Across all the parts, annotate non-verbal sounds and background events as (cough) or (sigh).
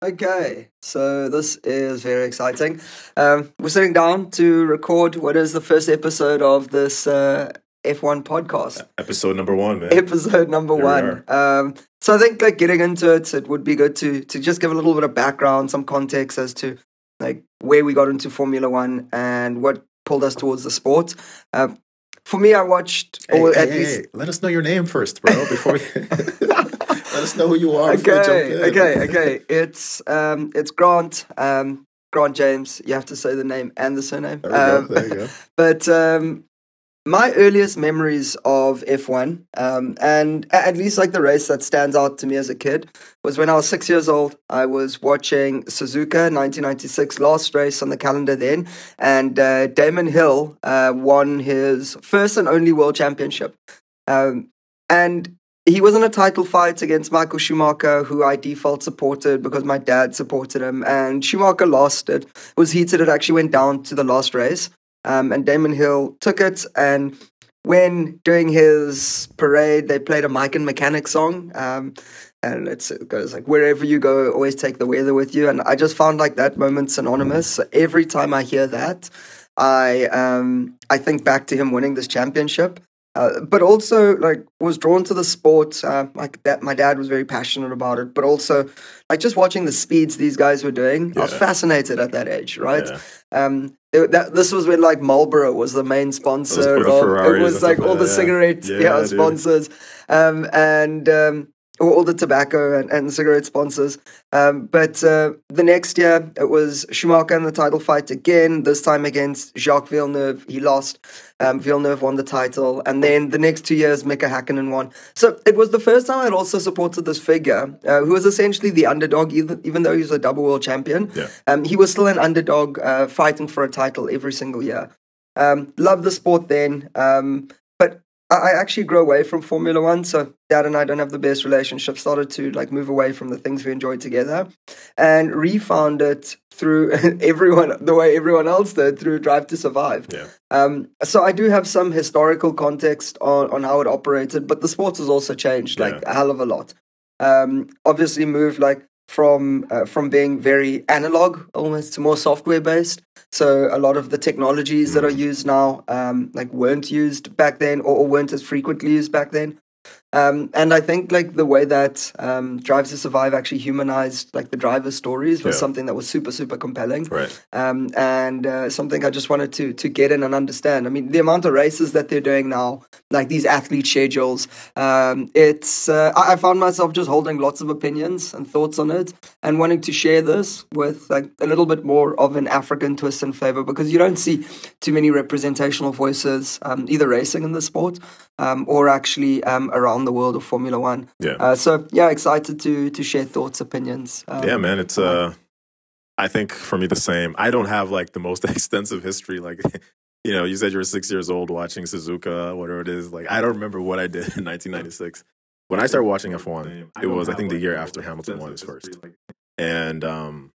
Okay, so this is very exciting. Um, we're sitting down to record what is the first episode of this uh, F1 podcast. Episode number one, man. Episode number Here one. Um, so I think like getting into it, it would be good to to just give a little bit of background, some context as to like where we got into Formula One and what pulled us towards the sport. Um, for me, I watched, Hey, or hey, at hey, least let us know your name first, bro. Before we... (laughs) (laughs) let us know who you are. okay, okay, okay. It's um, it's Grant, um, Grant James. You have to say the name and the surname. There Um, go. There you go. (laughs) But um, my earliest memories of F1, um, and at least like the race that stands out to me as a kid, was when I was six years old. I was watching Suzuka 1996 last race on the calendar then, and uh, Damon Hill uh, won his first and only world championship. Um, and he was in a title fight against Michael Schumacher, who I default supported because my dad supported him. And Schumacher lost it. It was heated. It actually went down to the last race. Um, and Damon Hill took it. And when during his parade, they played a Mike and Mechanic song. Um, and it goes like, wherever you go, always take the weather with you. And I just found like that moment synonymous. Every time I hear that, I um, I think back to him winning this championship. Uh, but also like was drawn to the sport. Uh, like that, my dad was very passionate about it. But also, like just watching the speeds these guys were doing, I was fascinated at that age. Right. Yeah. Um, it- that, this was when like Marlboro was the main sponsor. or the of, it was like all the yeah. cigarette Yeah, yeah, sponsors, um, and um, or all the tobacco and, and cigarette sponsors. Um, but uh, the next year it was Schumacher in the title fight again. This time against Jacques Villeneuve, he lost. Um, Villeneuve won the title, and then the next two years, Mika Hakkinen won. So it was the first time I'd also supported this figure, uh, who was essentially the underdog, even, even though he was a double world champion. Yeah. Um, he was still an underdog, uh, fighting for a title every single year. Um, loved the sport then, um, I, actually grew away from Formula One. So Dad and I don't have the best relationship. Started to like move away from the things we enjoyed together, and refound it through (laughs) everyone the way everyone else did through Drive to Survive. Yeah. Um, so I do have some historical context on, on how it operated, but the sport has also changed like Yeah. a hell of a lot. Um, obviously moved like from uh, from being very analog almost to more software based. So a lot of the technologies that are used now um, like weren't used back then or, or weren't as frequently used back then. Um, and I think like the way that um, Drive to Survive actually humanized like the driver stories was Yeah. something that was super super compelling Right. um, and uh, something I just wanted to to get in and understand. I mean, the amount of races that they're doing now, like these athlete schedules, um, it's uh, I, I found myself just holding lots of opinions and thoughts on it, and wanting to share this with like a little bit more of an African twist and flavor because you don't see too many representational voices um, either racing in the sport um, or actually um, around the world of Formula One. Yeah. Uh, so yeah, excited to to share thoughts, opinions. Um, yeah, man. It's uh, I think for me the same. I don't have like the most (laughs) extensive history. Like, (laughs) you know, you said you were six years old watching Suzuka, whatever it is. Like, I don't remember what I did in (laughs) 1996. When I started watching F1, it was I think the year after Hamilton won his first, and um,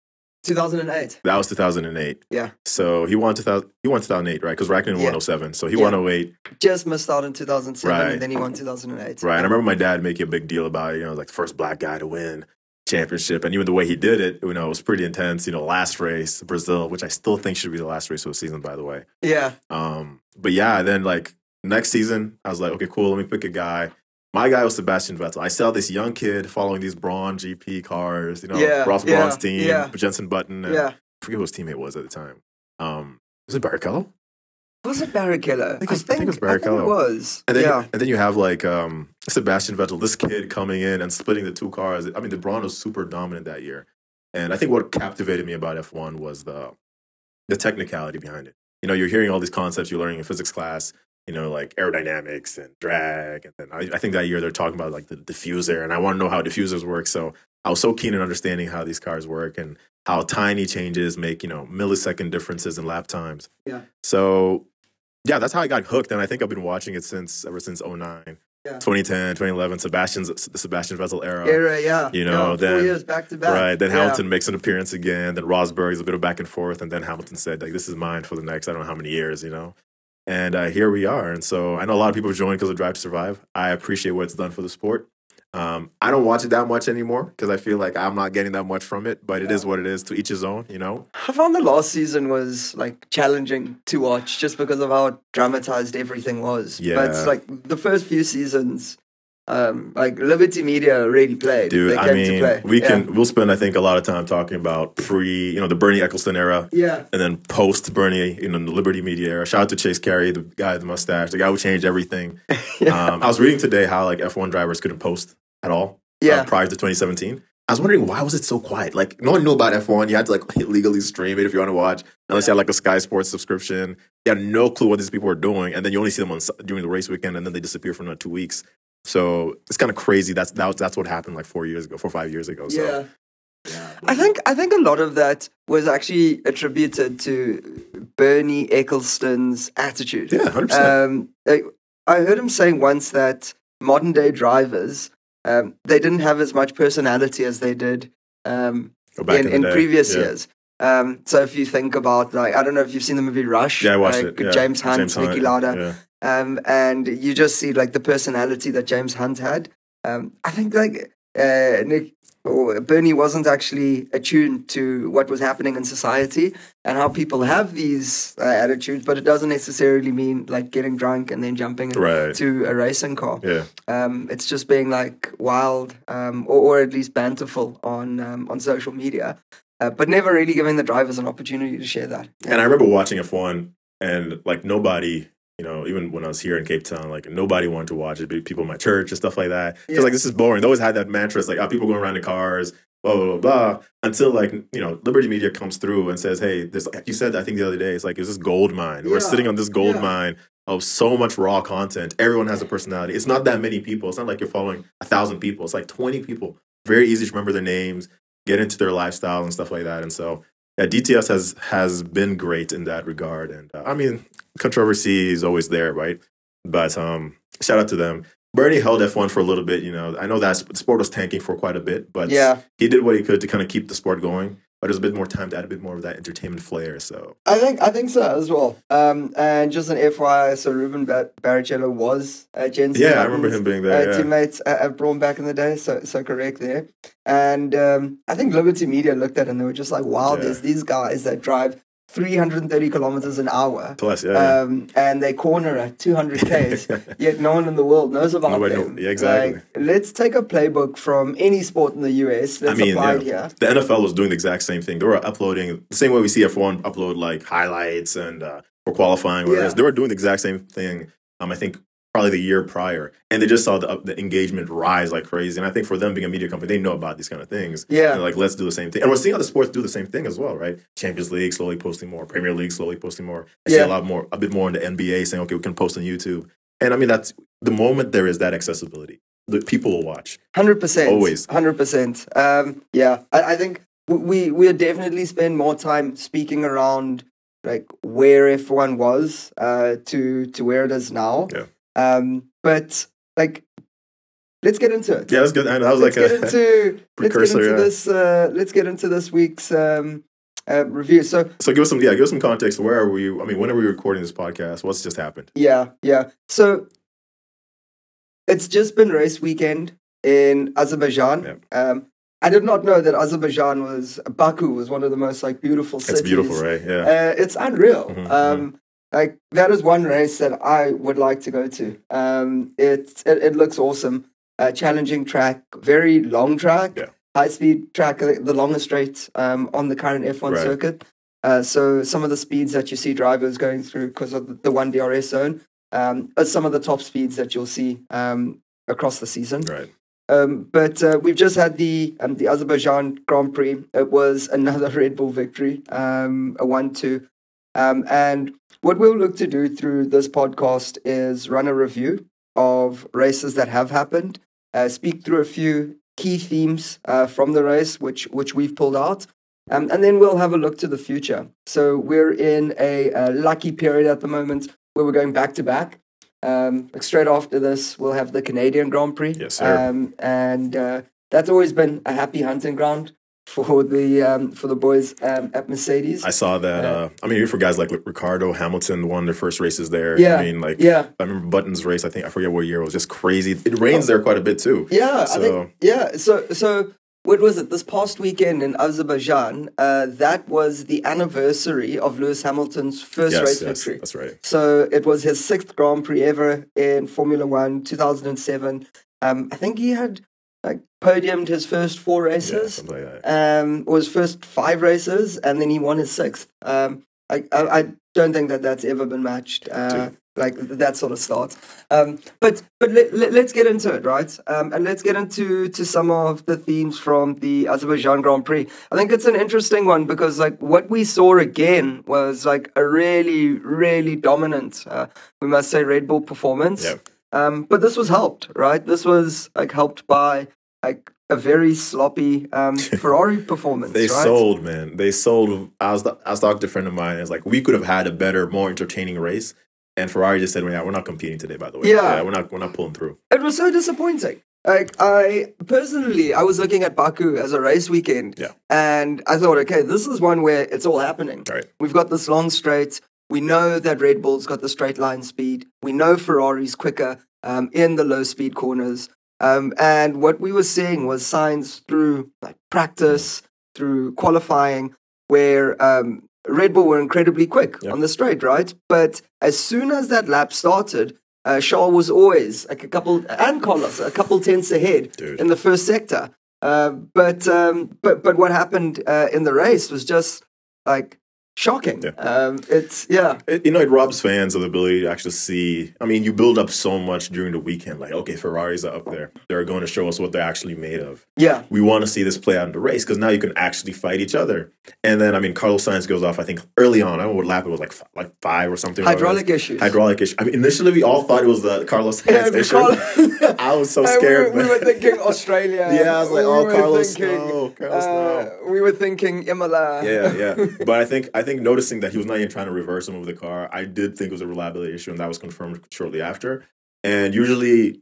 2008. that was 2008. Yeah. So he won 2000. He won 2008, right? Because Raikkonen Yeah. won 07. So he Yeah. won 08. just missed out in 2007 Right. and then he won 2008 Right. And I remember my dad making a big deal about it, you know, like the first black guy to win championship. And even the way he did it, you know, it was pretty intense. You know, last race, Brazil, which I still think should be the last race of the season, by the way. yeah Um, but yeah, then like next season, I was like, okay, cool, let me pick a guy. My guy was Sebastian Vettel. I saw this young kid following these Brawn GP cars, you know, Yeah, Ross yeah, Brawn's team, yeah. Jenson Button, and yeah I forget who his teammate was at the time. Um, was it Barrichello? was it Barrichello? I think it was- I think it was Barrichello. it was And then, yeah and then you have like um, Sebastian Vettel, this kid coming in and splitting the two cars. I mean, the Brawn was super dominant that year, and I think what captivated me about F one was the the technicality behind it. You know, you're hearing all these concepts you're learning in physics class. You know, like aerodynamics and drag, and then I, I think that year they're talking about like the diffuser, and I want to know how diffusers work. So I was so keen in understanding how these cars work and how tiny changes make you know millisecond differences in lap times. Yeah. So yeah, that's how I got hooked, and I think I've been watching it since ever since 09. Yeah. 2010, 2011, Sebastian's the Sebastian Vettel era. era yeah You know, yeah, then- years back to back Right. Then Yeah. Hamilton makes an appearance again. Then Rosberg's a bit of back and forth, and then Hamilton said, "Like this is mine for the next I don't know how many years." You know, and uh, here we are. And so I know a lot of people have joined because of Drive to Survive. I appreciate what it's done for the sport. Um, I don't watch it that much anymore because I feel like I'm not getting that much from it. But it is what it is. To each his own, you know. I found the last season was like challenging to watch just because of how dramatized everything was. Yeah. But like the first few seasons, um, like Liberty Media really played. Dude, they I mean, we Yeah. can we'll spend I think a lot of time talking about pre, you know, the Bernie Ecclestone era, Yeah. and then post Bernie, you know, the Liberty Media era. Shout out to Chase Carey, the guy with the mustache, the guy who changed everything. (laughs) Yeah. Um, I was reading today how like F1 drivers couldn't post at all Yeah. uh, prior to 2017. I was wondering why was it so quiet? Like no one knew about F1. You had to like (laughs) legally stream it if you want to watch, unless you had like a Sky Sports subscription. You had no clue what these people were doing, and then you only see them on during the race weekend, and then they disappear for another two weeks. So it's kind of crazy. That's that, that's what happened like four years ago, four or five years ago. So Yeah. I think I think a lot of that was actually attributed to Bernie Ecclestone's attitude. yeah, hundred percent. Um, I, I heard him saying once that modern day drivers um, they didn't have as much personality as they did um, back in, in, the in previous Yeah. years. Um, so if you think about like I don't know if you've seen the movie Rush, Yeah, I watched like, it. Yeah. James Hunt, James Niki Lauda, Yeah. Um, and you just see like the personality that James Hunt had. Um, I think like uh, Nick or Bernie wasn't actually attuned to what was happening in society and how people have these uh, attitudes, but it doesn't necessarily mean like getting drunk and then jumping Right. into a racing car. Yeah. Um, it's just being like wild um, or, or at least banterful on um, on social media, uh, but never really giving the drivers an opportunity to share that. And I remember watching F1 and like nobody, you know, even when I was here in Cape Town, like nobody wanted to watch it. People in my church and stuff like that. Because Yeah. like this is boring. They always had that mantra. Like, oh, people going around in cars, blah, blah, blah, blah. Until like, you know, Liberty Media comes through and says, hey, this, like you said, I think the other day, it's like, it's this gold mine. Yeah. We're sitting on this gold Yeah. mine of so much raw content. Everyone has a personality. It's not that many people. It's not like you're following a thousand people. It's like 20 people. Very easy to remember their names, get into their lifestyle and stuff like that. And so, yeah, DTS has has been great in that regard, and uh, I mean, controversy is always there, right? But um, shout out to them. Bernie held F1 for a little bit. You know, I know that the sport was tanking for quite a bit, but Yeah, he did what he could to kind of keep the sport going. But there's a bit more time to add a bit more of that entertainment flair. So I think I think so as well. Um, and just an FYI, so Ruben Bar- Barrichello was uh, Jensen yeah, I remember him being uh, there. yeah. teammates at, at Brawn back in the day. So so correct there. And um, I think Liberty Media looked at it and they were just like, "Wow, Yeah. there's these guys that drive 330 kilometers an hour." Plus, yeah, yeah. Um, and they corner at 200 k's, (laughs) yet no one in the world knows about Nobody them. yeah, exactly. Like, let's take a playbook from any sport in the US. Let's I mean, apply yeah. it here. the NFL was doing the exact same thing. They were uploading the same way we see F1 upload like highlights and uh, for qualifying. Whereas Yeah. they were doing the exact same thing. Um, I think probably the year prior, and they just saw the, the engagement rise like crazy. And I think for them being a media company, they know about these kind of things. Yeah. Like let's do the same thing. And we're seeing other sports do the same thing as well, right? Champions League slowly posting more, Premier League slowly posting more. I see a lot more, a bit more in the NBA saying, okay, we can post on YouTube. And I mean, that's the moment there is that accessibility, the people will watch. Hundred percent, Always. hundred percent. Um, yeah, I, I think we we definitely spend more time speaking around like where F one was uh, to to where it is now. Yeah. Um, but like, let's get into it. Yeah, that's good. And that was let's like get a into (laughs) let's get into yeah. this. Uh, let's get into this week's um, uh, review. So So give us some, yeah, give us some context. Where are we? I mean, when are we recording this podcast? What's just happened? Yeah, yeah. So it's just been race weekend in Azerbaijan. Yep. Um, I did not know that Azerbaijan was Baku was one of the most like beautiful cities. It's beautiful, right? Yeah. Uh, it's unreal. Mhm, um, like that is one race that I would like to go to. Um, it, it it looks awesome. Uh, challenging track, very long track, Yeah. high speed track, the longest straight um, on the current F1 Right. circuit. Uh, so some of the speeds that you see drivers going through because of the- the one DRS zone um, are some of the top speeds that you'll see um, across the season. right. Um, but uh, we've just had the um, the Azerbaijan Grand Prix. It was another (laughs) Red Bull victory, um, a one-two. Um, and what we'll look to do through this podcast is run a review of races that have happened, uh, speak through a few key themes uh, from the race, which which we've pulled out, um, and then we'll have a look to the future. So we're in a, a lucky period at the moment where we're going back to back. Um, like straight after this, we'll have the Canadian Grand Prix. Yes, sir. Um, and uh, that's always been a happy hunting ground for the um, for the boys um, at Mercedes. I saw that. Yeah. Uh, I mean, for guys like Ricciardo Hamilton won their first races there. Yeah, I mean, like yeah. I remember Button's race. I think I forget what year it was. Just crazy. It rains there quite a bit too. Yeah, I So- think yeah. So so what was it? This past weekend in Azerbaijan, uh, that was the anniversary of Lewis Hamilton's first Yes, race yes, victory. that's right. So it was his sixth Grand Prix ever in Formula One, 2007. Um, I think he had like podiumed his first four Yeah, races. something like um, or his first five races, and then he won his sixth. Um, I, I, I don't think that that's ever been matched. Uh, like that sort of start. Um, but but let, let, us get into it, right? Um, and let's get into to some of the themes from the Azerbaijan Grand Prix. I think it's an interesting one because like what we saw again was like a really really dominant, uh, we must say, Red Bull performance. Yeah. Um, but this was helped, right? This was like helped by like a very sloppy um, (laughs) Ferrari performance. They right? sold, man. They sold. I was I was talking to a friend of mine. It's like we could have had a better, more entertaining race, and Ferrari just said, "Yeah, we're not competing today." By the way, Yeah. we're not we're not pulling through. It was so disappointing. Like I personally, I was looking at Baku as a race weekend, Yeah. and I thought, okay, this is one where it's all happening. Right. We've got this long straight. We know that Red Bull's got the straight line speed. We know Ferrari's quicker um, in the low speed corners. Um, and what we were seeing was signs through like practice, through qualifying, where um, Red Bull were incredibly quick Yeah. on the straight, right? But as soon as that lap started, uh, Charles was always like a couple, and Carlos a couple tenths ahead Dude. in the first sector. Uh, but um, but but what happened uh, in the race was just like shocking. Yeah. Um, it's yeah, It, you know, it robs fans of the ability to actually see. I mean, you build up so much during the weekend. Like, okay, Ferraris are up there. They're going to show us what they're actually made of. yeah, We want to see this play out in the race because now you can actually fight each other. And then, I mean, Carlos Sainz goes off. I think early on, I don't know what lap it was, like f- like five or something. hydraulic issues. hydraulic issue. I mean, initially we all thought it was the Carlos Yeah, Sainz issue. Carlos- (laughs) I was so scared. We were, we were thinking (laughs) Australia. Yeah, I was like, oh, were Carlos thinking, no, Carlos uh, no. We were thinking Imola. Yeah, yeah. (laughs) But I think I think noticing that he was not even trying to reverse him with the car, I did think it was a reliability issue, and that was confirmed shortly after. And usually,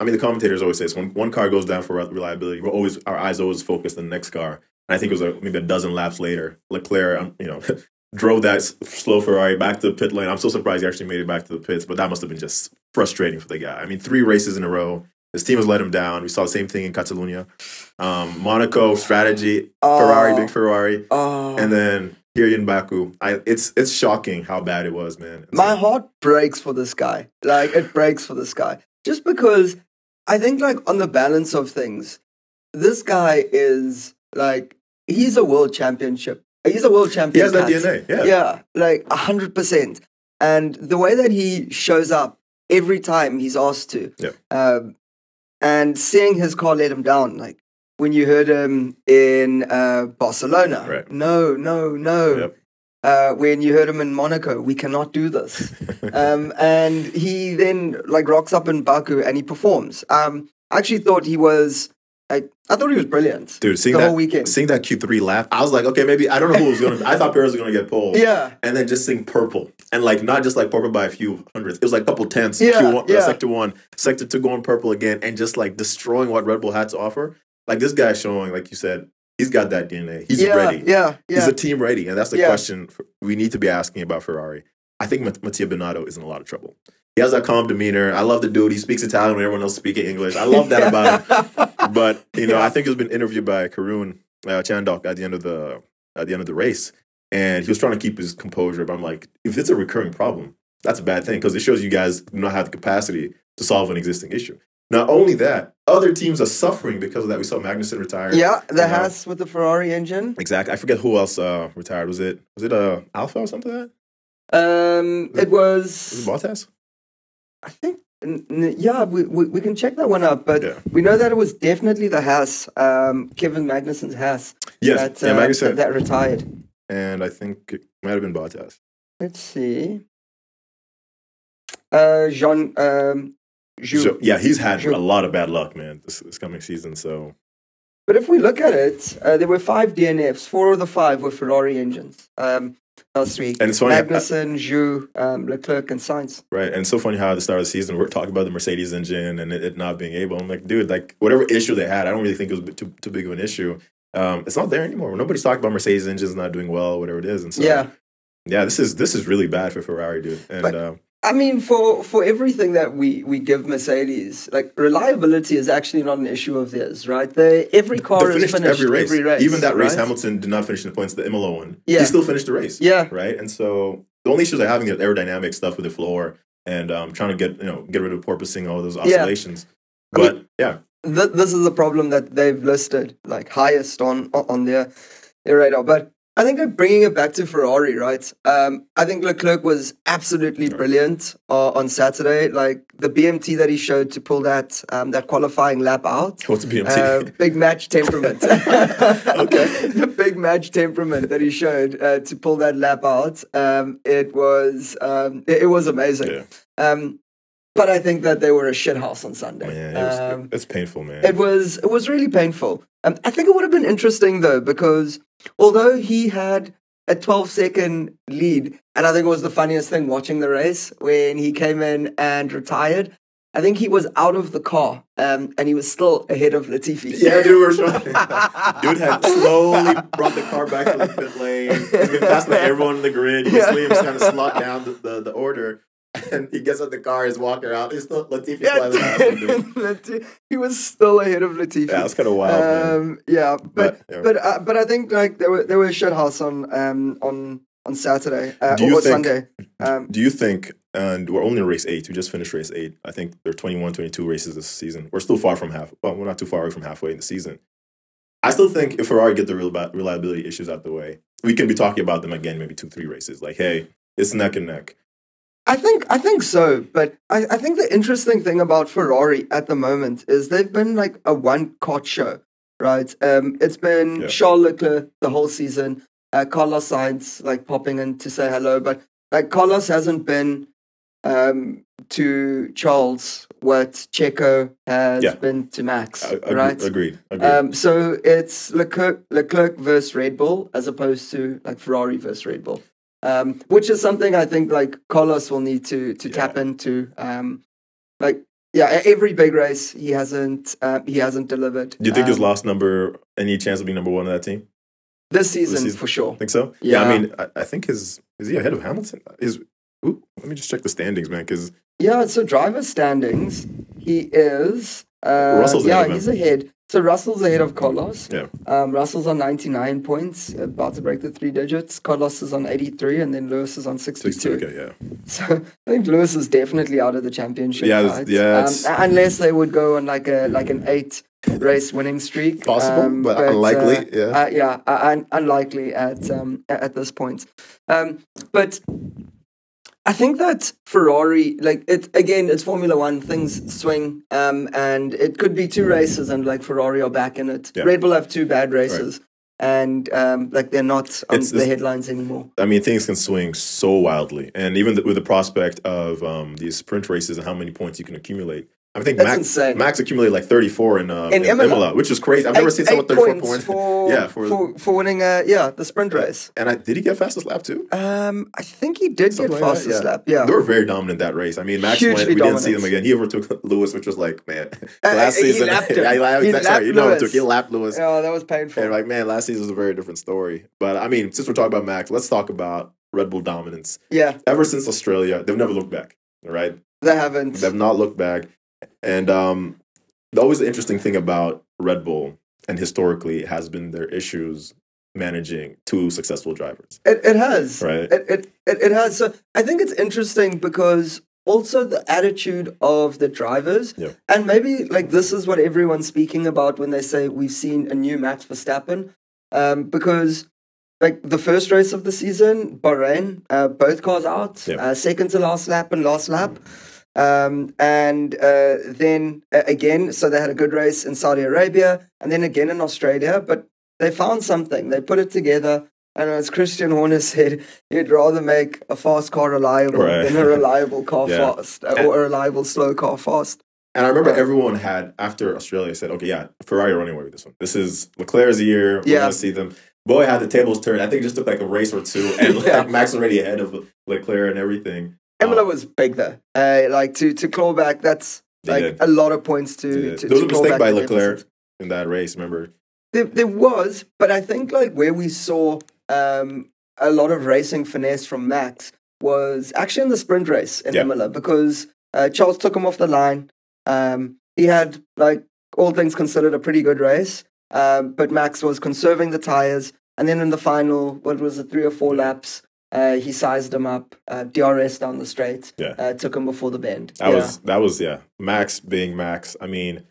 I mean, the commentators always say this: when one car goes down for reliability, we're always our eyes always focused on the next car. And I think it was a, maybe a dozen laps later, Leclerc, um, you know, (laughs) drove that slow Ferrari back to the pit lane. I'm so surprised he actually made it back to the pits, but that must have been just frustrating for the guy. I mean, three races in a row. His team has let him down. We saw the same thing in Catalonia. Um, Monaco strategy, Ferrari, Oh. big Ferrari Oh, and then here in Baku, I it's it's shocking how bad it was, man. It's my like- heart breaks for this guy. Like it breaks for this guy, just because I think like on the balance of things, this guy is like he's a world championship. He's a world champion. he has that cat. DNA. Yeah, Yeah, like a hundred percent. And the way that he shows up every time he's asked to, Yeah. um, and seeing his car let him down, like when you heard him in uh, Barcelona, Right. no, no, no. Yep. Uh, when you heard him in Monaco, we cannot do this. (laughs) um, and he then like rocks up in Baku and he performs. Um, I actually thought he was, like, I thought he was brilliant. Dude, seeing the that whole weekend. seeing that Q three lap, I was like, okay, maybe I don't know who was gonna. I thought Perez was gonna get pole. yeah, And then just seeing purple, and like not just like purple by a few hundredths. It was like a couple tenths. Yeah, Q1, uh, yeah. sector one, sector two going purple again, and just like destroying what Red Bull had to offer. Like this guy's showing, like you said, he's got that DNA. He's yeah, ready. yeah, yeah. He's a team ready, and that's the question we need to be asking about Ferrari. I think Mattia Binotto is in a lot of trouble. He has that calm demeanor. I love the dude. He speaks Italian when everyone else speaking English. I love that about him. (laughs) But you know. I think he's been interviewed by Karun uh, Chandhok at the end of the at the end of the race, and he was trying to keep his composure. But I'm like, if it's a recurring problem, that's a bad thing because it shows you guys do not have the capacity to solve an existing issue. Not only that, other teams are suffering because of that. We saw Magnussen retire. Yeah, the You know? Haas with the Ferrari engine. Exactly. I forget who else uh, retired. Was it was it uh, Alpha or something like that? Um, it Was Was it Bottas? I think, yeah, we, we, we can check that one up, but Yeah. we know that it was definitely the Haas, um, Kevin Magnussen's Haas. Yes. that, yeah, uh, that, that retired. and I think it might have been Bottas. Let's see. Uh, Jean, um. So, yeah, he's had a lot of bad luck, man, this, this coming season. So But if we look at it, uh, there were five DNFs. Four of the five were Ferrari engines um, last week. And it's funny, Magnussen, Zhou, um, Leclerc, and Sainz. right, and so funny how at the start of the season we're talking about the Mercedes engine and it, it not being able. I'm like, dude, like whatever issue they had, I don't really think it was too too big of an issue. um, it's not there anymore. Nobody's talking about Mercedes engines not doing well, whatever it is. And so, Yeah. yeah, this is this is really bad for Ferrari, dude. And But- uh, I mean, for for everything that we we give Mercedes, like reliability is actually not an issue of theirs, right? They every car they is finished finished every race. Even that race, right? Hamilton did not finish in the points. The Imola one, Yeah. he still finished the race. Yeah, right? And so the only issues they're having is aerodynamic stuff with the floor and um, trying to get you know get rid of porpoising, all those Yeah. oscillations. I But mean- yeah, th- this is the problem that they've listed like highest on on their their radar. But I think bringing it back to Ferrari, right? Um, I think Leclerc was absolutely brilliant uh, on Saturday. Like the BMT that he showed to pull that um, that qualifying lap out. what's a BMT? Uh, big match temperament. (laughs) Okay. (laughs) the big match temperament that he showed uh, to pull that lap out. Um, it was um, it, it was amazing. yeah, Um, but I think that they were a shithouse on Sunday. it was, um, it's painful, man. it was it was really painful. Um, I think it would have been interesting though because although he had a 12 second lead, and I think it was the funniest thing watching the race when he came in and retired. I think he was out of the car, um, and he was still ahead of Latifi. yeah, dude, we're. (laughs) Dude had slowly brought the car back to the pit lane. He's been passing everyone in the grid. You Yeah. see him kind of slot down the, the, the order. And he gets out the car, he's walking out. He's still Latifi's Yeah, flying past (laughs) him, (laughs) dude. Lati- he was still ahead of Latifi. Yeah, that's kind of wild, man. um, yeah, but But, but uh, but I think like there were there were shit house on um on on Saturday uh, Do you or think- Sunday. Um, Do you think, and we're only in race eight, we just finished race eight. I think there are 21, 22 races this season. We're still far from half, well, we're not too far away from halfway in the season. I still think if Ferrari get the real reliability issues out the way, we can be talking about them again, maybe two, three races. Like, hey, it's neck and neck. I think I think so, but I, I think the interesting thing about Ferrari at the moment is they've been like a one cot show, right? Um, it's been Yeah. Charles Leclerc the whole season, uh, Carlos Sainz like popping in to say hello, but like Carlos hasn't been um, to Charles what Checo has Yeah. been to Max, I, agree, right? Agreed. Agreed. Um, so it's Leclerc, Leclerc versus Red Bull as opposed to like Ferrari versus Red Bull, um, which is something I think like Carlos will need to to tap into. Um, like yeah, every big race he hasn't uh, he hasn't delivered. Do you think his um, last number, any chance of being number one on that team? this season, season? for sure? Think so? Yeah. I mean, I, I think his, is he ahead of Hamilton? Is, ooh, let me just check the standings, man, because Yeah, so driver standings, he is. Uh, Russell's yeah, ahead he's ahead. So Russell's ahead of Carlos. Yeah. Um, Russell's on 99 points, about to break the three digits. Carlos is on 83, and then Lewis is on 62. 62, okay, yeah. So (laughs) I think Lewis is definitely out of the championship. Yeah, fight. yeah, Um, unless they would go on like a like an eight race winning streak. Possible, but unlikely, uh, yeah. uh, yeah, uh, un- unlikely at um, at this point. Um, but I think that Ferrari, like it again, it's Formula One. Things swing, um, and it could be two races, and like Ferrari are back in it. Yeah. Red Bull have two bad races, and um, like they're not on It's- the it's- headlines anymore. I mean, things can swing so wildly, and even th- with the prospect of um, these sprint races and how many points you can accumulate. I think That's Max, insane. Max accumulated like 34 in, uh, In in, Imola. Imola. which is crazy. I've never Eight- seen someone eight 34 points for (laughs) yeah, for, for for winning a yeah the sprint race. and I, did he get fastest lap too? Um, I think he did Something get like that, fastest yeah. lap. Yeah, They were very dominant that race. I mean, Max Hugely went. We didn't see dominant. them again. He overtook (laughs) Lewis, which was like, man, Uh, (laughs) last he season. lapped him. yeah, he lapped, sorry, lapped you know, he lapped Lewis. yeah, that was painful. And like, man, last season was a very different story. But I mean, since we're talking about Max, let's talk about Red Bull dominance. yeah, Ever since Australia, they've never looked back. All right, they haven't. they've not looked back. And um, the always the interesting thing about Red Bull and historically has been their issues managing two successful drivers. It it has. Right. It, it it it has. So I think it's interesting because also the attitude of the drivers, Yeah. and maybe like this is what everyone's speaking about when they say we've seen a new Max Verstappen, um, because. Like the first race of the season, Bahrain, uh, both cars out, Yeah. uh, second to last lap and last lap. Um, and uh, then uh, again, so they had a good race in Saudi Arabia and then again in Australia, but they found something. They put it together. And as Christian Horner (laughs) said, he'd rather make a fast car reliable Right. than a reliable (laughs) car Yeah. fast uh, or a reliable slow car fast. And I remember Yeah. everyone had after Australia said, "Okay, yeah, Ferrari are running away with this one. This is Leclerc's year. We're Yeah. gonna see them." Boy had the tables turned. I think it just took like a race or two, and (laughs) Yeah. like Max already ahead of Leclerc and everything. Imola Um, was big though. Uh, like to to claw back, that's They like did. a lot of points to. To There was a mistake back by Leclerc deficit. in that race. Remember, There, there was, but I think like where we saw um, a lot of racing finesse from Max was actually in the sprint race in Yeah. Imola because uh, Charles took him off the line. Um, he had like all things considered a pretty good race, um, but Max was conserving the tires, and then in the final, what was it, three or four laps? Uh, he sized him up, uh, DRS down the straight, Yeah. uh, took him before the bend. That yeah. was that was yeah. Max being Max. I mean,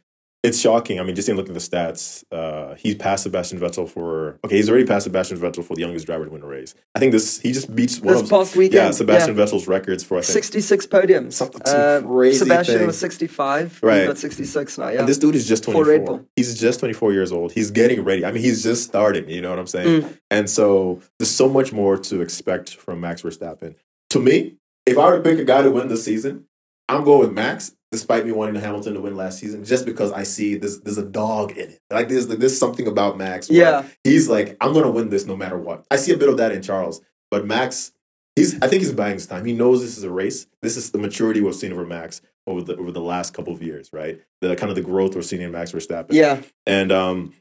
it's shocking. I mean, just even looking at the stats, uh, he's passed Sebastian Vettel for okay. He's already passed Sebastian Vettel for the youngest driver to win a race. I think this he just beats one This of past weekend, yeah Sebastian Vettel's records for I think. 66 podiums. Some- some Uh, crazy Sebastian thing. was 65. Right. He's got 66 now, yeah. And this dude is just 24. He's just 24 years old. He's getting ready. I mean, he's just starting. You know what I'm saying? Mm. And so there's so much more to expect from Max Verstappen. To me, if I were to pick a guy to win this season, I'm going with Max, despite me wanting Hamilton to win last season, just because I see there's there's a dog in it. Like there's there's something about Max. where Yeah. he's like I'm gonna win this no matter what. I see a bit of that in Charles, but Max, he's I think he's buying his time. He knows this is a race. This is the maturity we've seen over Max over the over the last couple of years, right? The kind of the growth we're seeing in Max Verstappen. yeah. And um,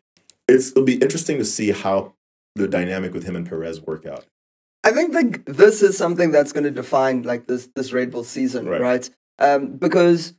it's it'll be interesting to see how the dynamic with him and Perez work out. I think like this is something that's going to define like this this Red Bull season, Right. right? Um, because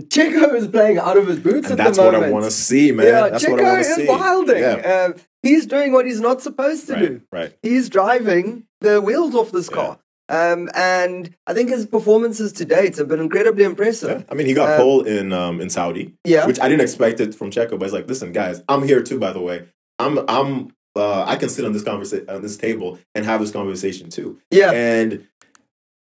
Checo is playing out of his boots And at that's what. I want to see, man. Yeah, that's Checo what I want to is see. wilding. Yeah. Um, he's doing what he's not supposed to do. Right, right. He's driving the wheels off this Yeah. car. Um, and I think his performances to date have been incredibly Yeah. impressive. I mean, he got Uh, pole in um in Saudi, Yeah. which I didn't expect it from Checo. But it's like, listen, guys, I'm here too. By the way, I'm I'm uh, I can sit on this conversation on this table and have this conversation too. Yeah. And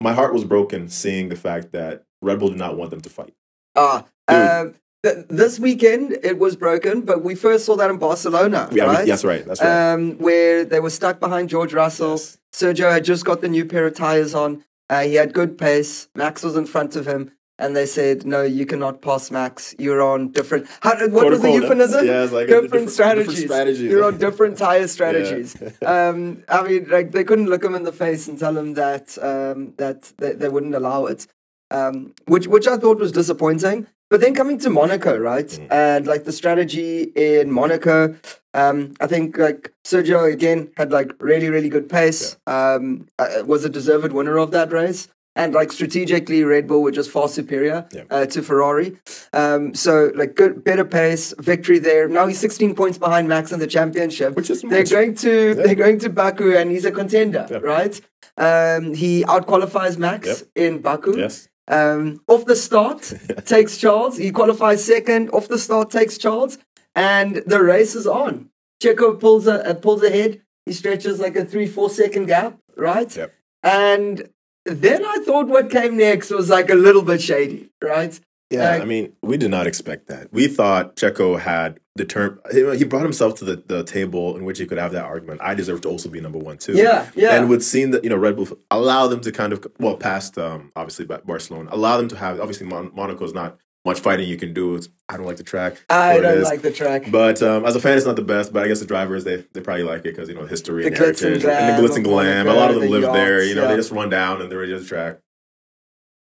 my heart was broken seeing the fact that Red Bull did not want them to fight. Ah, um, th- this weekend it was broken, but we first saw that in Barcelona, Yeah, right? that's right. That's right. um, where they were stuck behind George Russell. Yes. Sergio had just got the new pair of tires on. Uh, he had good pace. Max was in front of him, and they said, "No, you cannot pass Max. You're on different." (laughs) How, what was the euphemism? Yeah, it's like different, different- strategies. different strategies. You're on different (laughs) tire strategies. (laughs) um, I mean, like they couldn't look him in the face and tell him that um, that they, they wouldn't allow it, um, which which I thought was disappointing. But then coming to Monaco, right, Mm. and like the strategy in Monaco, um, I think like Sergio again had like really really good pace. Um, uh, was a deserved winner of that race. And like strategically, Red Bull were just far superior Yeah. uh, to Ferrari. Um, so like good, better pace, victory there. Now he's 16 points behind Max in the championship. Which is they're much. going to they're going to Baku, and he's a contender, Yeah. right? Um, he outqualifies Max Yep. in Baku. yes. Um, off the start, takes Charles. He qualifies second. Off the start, takes Charles, and the race is on. Checo pulls a, uh, pulls ahead. He stretches like a three four second gap, right? Yep. And then I thought what came next was like a little bit shady, right? Yeah, Like- I mean, we did not expect that. We thought Checo had the term. He brought himself to the, the table in which he could have that argument. I deserve to also be number one too. Yeah, yeah. And with seeing that, you know, Red Bull allow them to kind of well, past um, obviously Barcelona, allow them to have. Obviously, Mon- Monaco's not much fighting you can do. It's, I don't like the track. I don't like the track. But um, as a fan, it's not the best. But I guess the drivers they, they probably like it because you know history The and glitz and heritage and the glitz and glam. A lot of them the live there. You know, yeah. they just run down and they're ready to the track.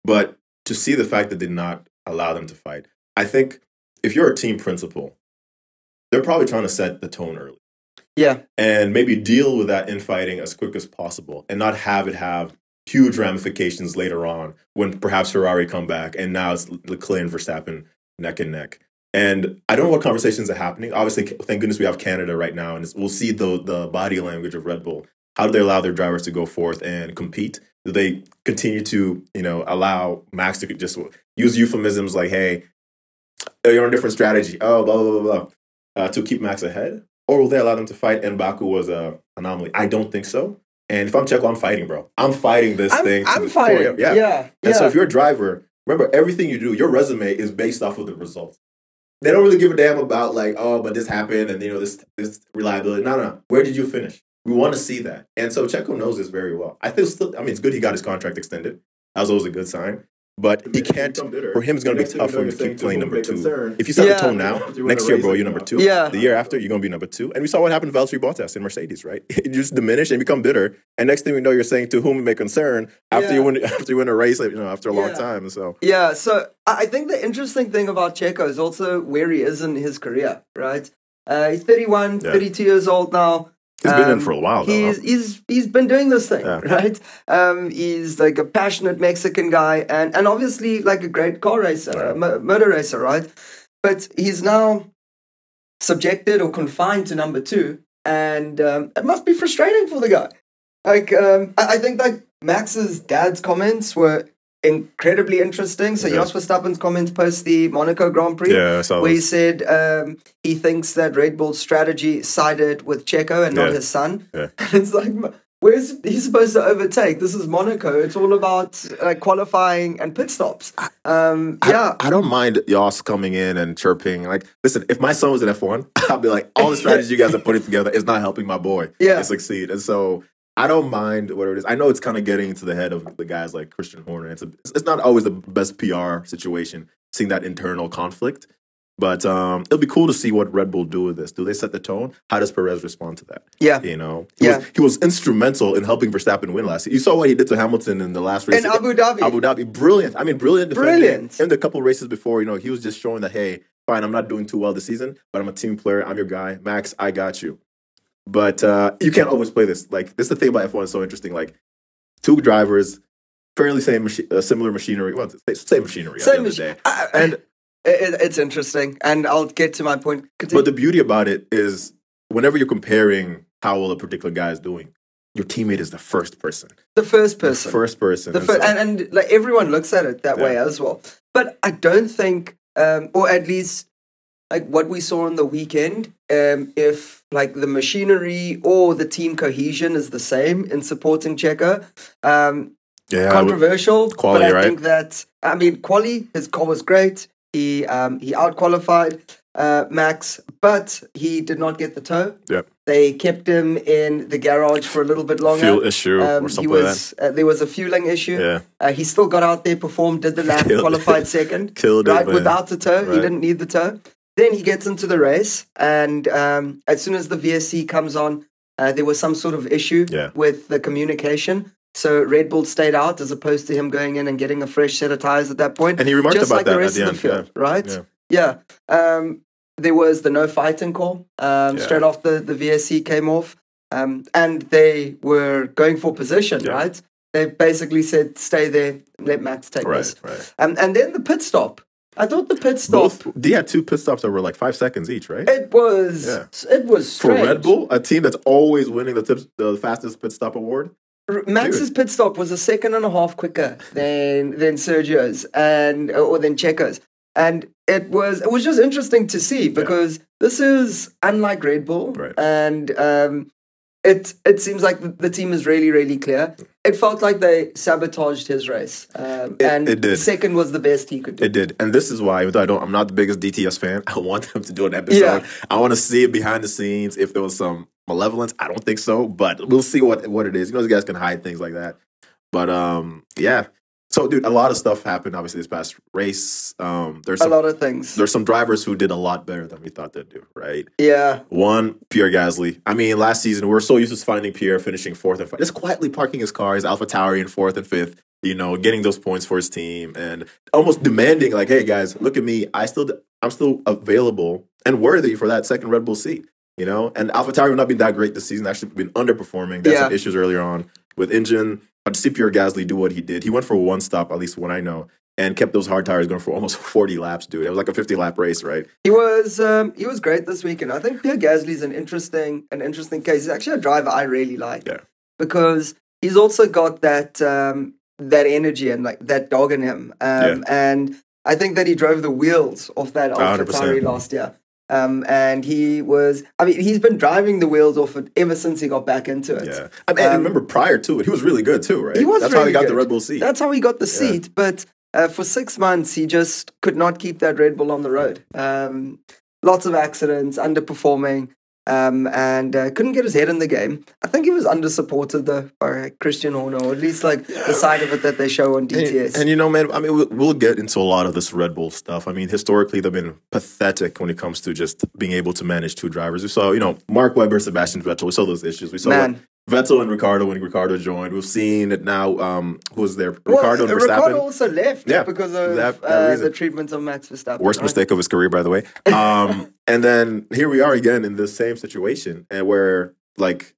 But to see the fact that they did not allow them to fight, I think if you're a team principal, they're probably trying to set the tone early yeah, and maybe deal with that infighting as quick as possible and not have it have huge ramifications later on when perhaps Ferrari come back and now it's Leclerc and Verstappen neck and neck. And I don't know what conversations are happening. Obviously, thank goodness we have Canada right now, and it's, we'll see the the body language of Red Bull. How do they allow their drivers to go forth and compete? Do they continue to, you know, allow Max to just use euphemisms like, "Hey, you're on a different strategy," oh, blah blah blah blah, uh, to keep Max ahead? or will they allow them to fight? And Baku was a anomaly. I don't think so. And if I'm Checo, I'm fighting, bro. I'm fighting this I'm, thing. I'm fighting. Yeah. yeah, And so if you're a driver, remember everything you do, your resume is based off of the results. They don't really give a damn about like, oh, but this happened and you know this this reliability. No, no. Where did you finish? We want to see that. And so Checo knows this very well. I think still I mean it's good he got his contract extended. That was always a good sign. But he can't for him it's gonna be tough for him to keep playing number two. If you set Yeah. the tone now, next year, bro, you're number two. Yeah. The year after, you're gonna be number two. And we saw what happened to Valtteri Bottas in Mercedes, right? (laughs) You just diminish and become bitter. And next thing we know, you're saying to whom it may concern after Yeah. you win (laughs) after you win a race, you know, after a long Yeah. time. So Yeah, so I I think the interesting thing about Checo is also where he is in his career, right? Uh, he's 31, Yeah. 32 years old now. He's been in Um, for a while, though. He's he's he's been doing this thing, Yeah. right? Um, he's like a passionate Mexican guy, and and obviously like a great car racer, a mo- motor racer, right? But he's now subjected or confined to number two, and um, it must be frustrating for the guy. Like um, I, I think like Max's dad's comments were incredibly interesting. So Yeah. Jos Verstappen's comments post the Monaco Grand Prix Yeah, I where he said um, he thinks that Red Bull's strategy sided with Checo and not his son. Yeah. (laughs) And it's like, where's he supposed to overtake? This is Monaco. It's all about uh, qualifying and pit stops. Um, yeah, I, I don't mind Jos coming in and chirping. Like, listen, if my son was in F1, (laughs) I'd be like, all the (laughs) strategies you guys are putting together is not helping my boy Yeah. to succeed. And so I don't mind whatever it is. I know it's kind of getting into the head of the guys like Christian Horner. It's a, it's not always the best PR situation, seeing that internal conflict. But um, it'll be cool to see what Red Bull do with this. Do they set the tone? How does Perez respond to that? yeah. You know, he, Yeah. was, he was instrumental in helping Verstappen win last year. You saw what he did to Hamilton in the last race. In Abu Dhabi. Abu Dhabi, brilliant. I mean, brilliant. Brilliant. In the couple races before, you know, he was just showing that, hey, fine, I'm not doing too well this season, but I'm a team player. I'm your guy, Max. I got you. But uh, you can't always play this. Like this is the thing about F1 is so interesting. Like two drivers, fairly same, machi- uh, similar machinery. Well, same- same machinery. Same end of as, the day. I- I- And it, it- it's interesting, and I'll get to my point. Continue. But the beauty about it is whenever you're comparing how well a particular guy is doing, your teammate is the first person. the first The person, first person. the And so- and, and like everyone looks at it that Yeah. way as well. But I don't think, um, or at least like what we saw on the weekend, um, if like the machinery or the team cohesion is the same in supporting Checo, um, yeah, I would- controversial. Quali, but I right? think that I mean, quali, his car was great. He um, he out qualified uh, Max, but he did not get the tow. Yep. They kept him in the garage for a little bit longer. fuel issue Um, or he something like that. was uh, there was a fueling issue. Yeah. Uh, he still got out there, performed, did the lap, (laughs) qualified second, (laughs) Killed it, right man. without the tow. He didn't need the tow. Then he gets into the race, and um, as soon as the VSC comes on, uh, there was some sort of issue Yeah. with the communication. So Red Bull stayed out as opposed to him going in and getting a fresh set of tires at that point. And he remarked just about like that the at rest the of end, the field, right? Yeah. Yeah. Um, there was the no fighting call um, Yeah. straight after the VSC came off, um, and they were going for position, Yeah. right? They basically said, "Stay there, let Max take Right, this." right. Um, and then the pit stop. I thought the pit stop. Both they had two pit stops that were like five seconds each, right? It was. Yeah. It was For. Red Bull, a team that's always winning the tips, the fastest pit stop award. Max's pit stop was a second and a half quicker than than Sergio's and or than Checo's, and it was it was just interesting to see because this is unlike Red Bull, Right. and um, it it seems like the, team is really really clear. It felt like they sabotaged his race, um, It- and it did. second was the best he could do. It did, and this is why, even though I don't, I'm not the biggest DTS fan. (laughs) I want them to do an episode. Yeah. I want to see it behind the scenes. If there was some malevolence, I don't think so, but we'll see what what it is. You know, these guys can hide things like that. But um, yeah. So, dude, a lot of stuff happened. Obviously, this past race. Um, there's a lot of things. there's some drivers who did a lot better than we thought they'd do. Right. Yeah, One, Pierre Gasly. I mean, last season we are so used to finding Pierre finishing fourth and fifth, just quietly parking his car, his Alpha Tauri in fourth and fifth. You know, getting those points for his team and almost demanding, like, "Hey guys, look at me. I still, I'm still available and worthy for that second Red Bull seat." You know, and Alpha Tauri not been that great this season. Actually, been underperforming. They had some Yeah. issues earlier on with engine. To see Pierre Gasly do what he did, he went for one stop, at least one I know, and kept those hard tires going for almost (laughs) 40 laps, dude. It was like a 50 lap race, right? He was um, he was great this weekend. I think Pierre Gasly's an interesting an interesting case. He's actually a driver I really like Yeah. because he's also got that um, that energy and like that dog in him. Um, And I think that he drove the wheels off that Alpha Tauri last year. Um, and he was, I mean, he's been driving the wheels off it ever since he got back into it. Yeah. I mean, I Um, remember prior to it, he was really good too, right? He was That's how he got the. Red Bull seat. That's how he got the seat. But uh, for six months, he just could not keep that Red Bull on the road. Um, lots of accidents, underperforming, um, and uh, couldn't get his head in the game. I think he was under-supported though by Christian Horner, or at least like the side of it that they show on And, DTS. and you know, man, I mean, we'll, we'll get into a lot of this Red Bull stuff. I mean, historically, they've been pathetic when it comes to just being able to manage two drivers. We saw, you know, Mark Webber, Sebastian Vettel. We saw those issues. We saw Man. Vettel and Ricciardo when Ricciardo joined. We've seen it now. Um, who's there? Well, Ricciardo and Verstappen. Ricciardo also left Yeah, because of that- that uh, the treatment of Max Verstappen. Worst right? mistake of his career, by the way. Um, (laughs) and then here we are again in the same situation, and where like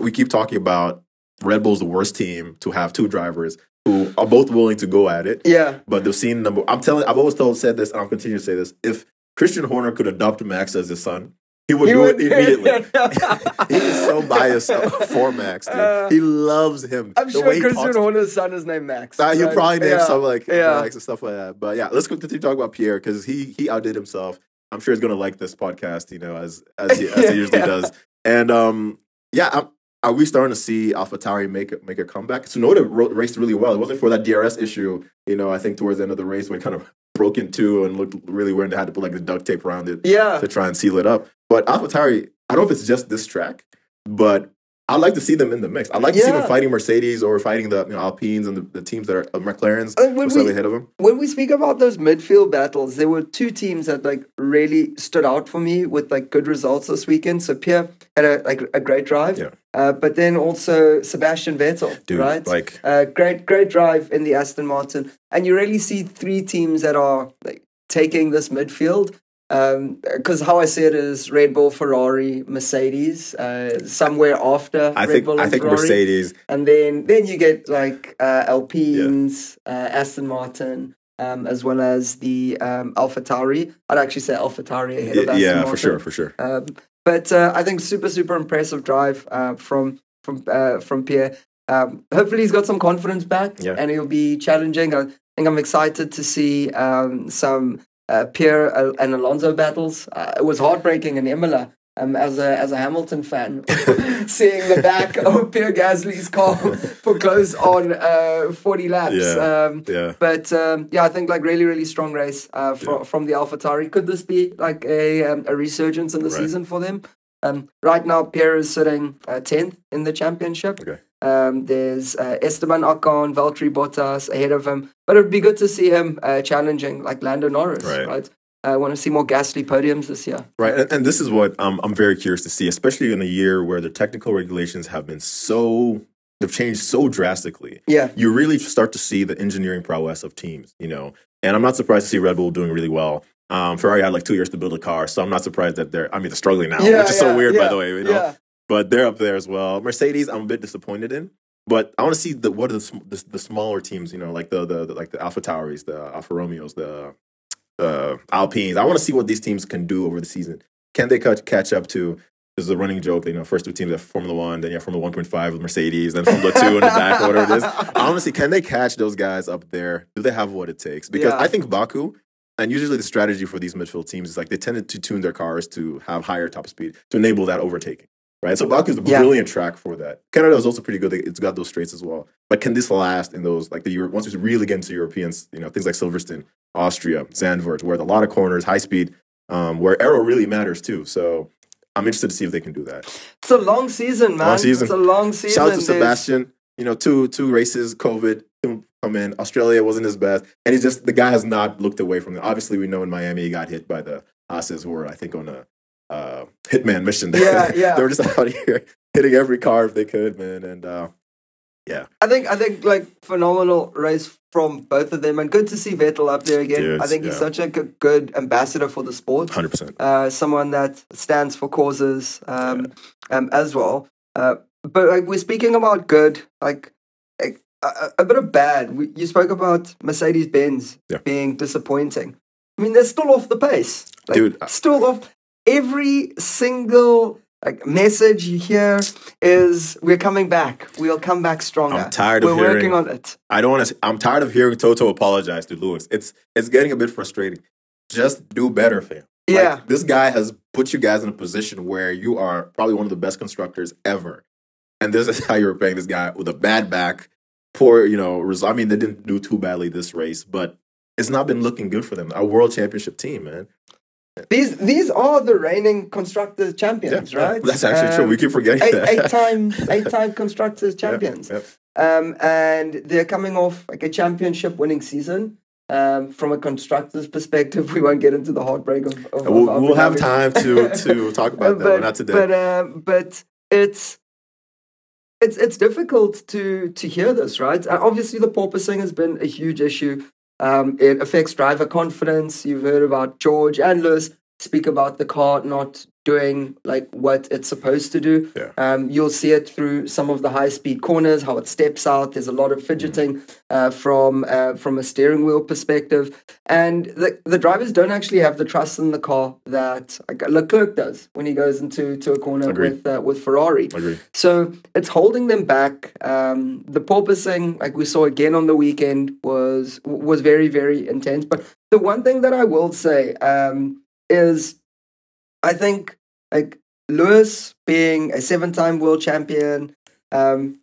we keep talking about Red Bull's the worst team to have two drivers who are both willing to go at it, Yeah. but they've seen number. I'm telling. I've always told said this, and I'll continue to say this. If Christian Horner could adopt Max as his son, he would He do would- it (laughs) immediately. (laughs) he is so biased for Max, dude. Uh, he loves him. I'm The sure Christian Horner's son is named Max. uh, he'll right? probably name Yeah. some like Yeah. Max and stuff like that. But yeah, let's continue talking about Pierre because he he outdid himself. I'm sure he's gonna like this podcast, you know, as as he, as he (laughs) usually Yeah. does. And um, yeah, I'm, are we starting to see AlphaTauri make a, make a comeback? Tsunoda ro- raced really well. It wasn't for that DRS issue, you know. I think towards the end of the race when it kind of (laughs) broke in two and looked really weird, and they had to put like the duct tape around it Yeah. to try and seal it up. But AlphaTauri, I don't know if it's just this track, but I'd like to see them in the mix. I'd like to see them fighting Mercedes or fighting the you know, Alpines and the, the teams that are uh, McLarens Uh, when slightly we- ahead of them. when we speak about those midfield battles, there were two teams that like really stood out for me with like good results this weekend. So Pierre had a like a great drive, Yeah. Uh, but then also Sebastian Vettel, Dude, right? like uh, great great drive in the Aston Martin, and you really see three teams that are like taking this midfield. Because how I see it is Red Bull, Ferrari, Mercedes, uh, somewhere after I Red think Bull and I think Ferrari. Mercedes. And then then you get like uh, Alpines, uh, Aston Martin, um, as well as the um, AlphaTauri. I'd actually say AlphaTauri ahead of Yeah, Aston yeah Martin. for sure, for sure. Um, but uh, I think super super impressive drive uh, from from uh, from Pierre. Um, hopefully he's got some confidence back Yeah. and he'll be challenging. I think I'm excited to see um, some uh, Pierre uh, and Alonso battles. Uh, it was heartbreaking in Imola. Um, as a as a Hamilton fan, (laughs) seeing the back of (laughs) Pierre Gasly's car for close on uh, 40 laps. Yeah. Um, Yeah, but um, yeah, I think like really, really strong race uh, from from the AlphaTauri. Could this be like a um, a resurgence in the Right. season for them? Um, right now, Pierre is sitting uh, tenth in the championship. Okay. Um, there's uh, Esteban Ocon, Valtteri Bottas ahead of him, but it'd be good to see him uh, challenging like Lando Norris. Right. Right. I want to see more Gasly podiums this year. right. And, and this is what um, I'm very curious to see, especially in a year where the technical regulations have been so they've changed so drastically. Yeah. you really start to see the engineering prowess of teams, you know. And I'm not surprised to see Red Bull doing really well. Um, Ferrari had like two years to build a car, so I'm not surprised that they're. I mean, they're struggling now, yeah, which is so yeah, weird, by the way. You know, Yeah. but they're up there as well. Mercedes, I'm a bit disappointed in, but I want to see the what are the, the the smaller teams, you know, like the the, the like the Alpha Tauris, the Alfa Romeos, the uh, Alpines. I want to see what these teams can do over the season. Can they catch catch up to? This is a running joke. You know, first two teams have Formula One, then you have Formula 1.5 with Mercedes, then Formula Two in the back, whatever it is. I want to see can they catch those guys up there? Do they have what it takes? Because Yeah. I think Baku, and usually the strategy for these midfield teams is like they tended to tune their cars to have higher top speed to enable that overtaking. Right, so Baku is a Yeah. brilliant track for that. Canada is also pretty good; it's got those straights as well. But can this last in those like the Euro- once we really get into Europeans, you know, things like Silverstone, Austria, Zandvoort, where a lot of corners, high speed, um, where aero really matters too. So I'm interested to see if they can do that. It's a long season, man. season. It's a long season. Shout out to Sebastian. You know, two two races, COVID come in. Australia wasn't his best, and he's just the guy has not looked away from it. Obviously, we know in Miami he got hit by the Haas who were I think on a uh, hitman mission. Yeah, (laughs) yeah. they were just (laughs) out here hitting every car if they could, man. And uh, yeah, I think I think like phenomenal race from both of them, and good to see Vettel up there again. I think he's such a g- good ambassador for the sport. hundred percent. Uh, someone that stands for causes um, um, as well. Uh, but like we're speaking about good, like a, a, a bit of bad. We, you spoke about Mercedes Benz Yeah. being disappointing. I mean, they're still off the pace, like, Dude, Still off. Every single like message you hear is we're coming back. We'll come back stronger. I'm tired of We're working on it. I don't want to. I'm tired of hearing Toto apologize to Lewis. It's it's getting a bit frustrating. Just do better, fam. Like, Yeah. this guy has put you guys in a position where you are probably one of the best constructors ever, and this is (laughs) how you're paying this guy with a bad back, poor. You know, result. I mean, they didn't do too badly this race, but it's not been looking good for them. A world championship team, man. These these are the reigning constructors champions, Yeah, right? That's actually true. Um, We keep forgetting eight, that. eight time (laughs) eight time constructors champions. yeah. Um, and they're coming off like a championship winning season. Um, from a constructor's perspective, (laughs) we won't get into the heartbreak of. of, of We'll, Abu we'll have time to (laughs) to talk about that, but not today. But uh, but it's it's it's difficult to to hear this, right? Uh, obviously, the porpoising has been a huge issue. Um, it affects driver confidence. You've heard about George and Lewis speak about the car not doing like what it's supposed to do. Yeah. Um, you'll see it through some of the high speed corners, how it steps out. There's a lot of fidgeting uh, from uh, from a steering wheel perspective, and the the drivers don't actually have the trust in the car that Leclerc does when he goes into to a corner Agreed. with uh, with Ferrari. Agree. So it's holding them back. Um, the porpoising, like we saw again on the weekend, was was very very intense. But the one thing that I will say um, is, I think like Lewis being a seven-time world champion. Um,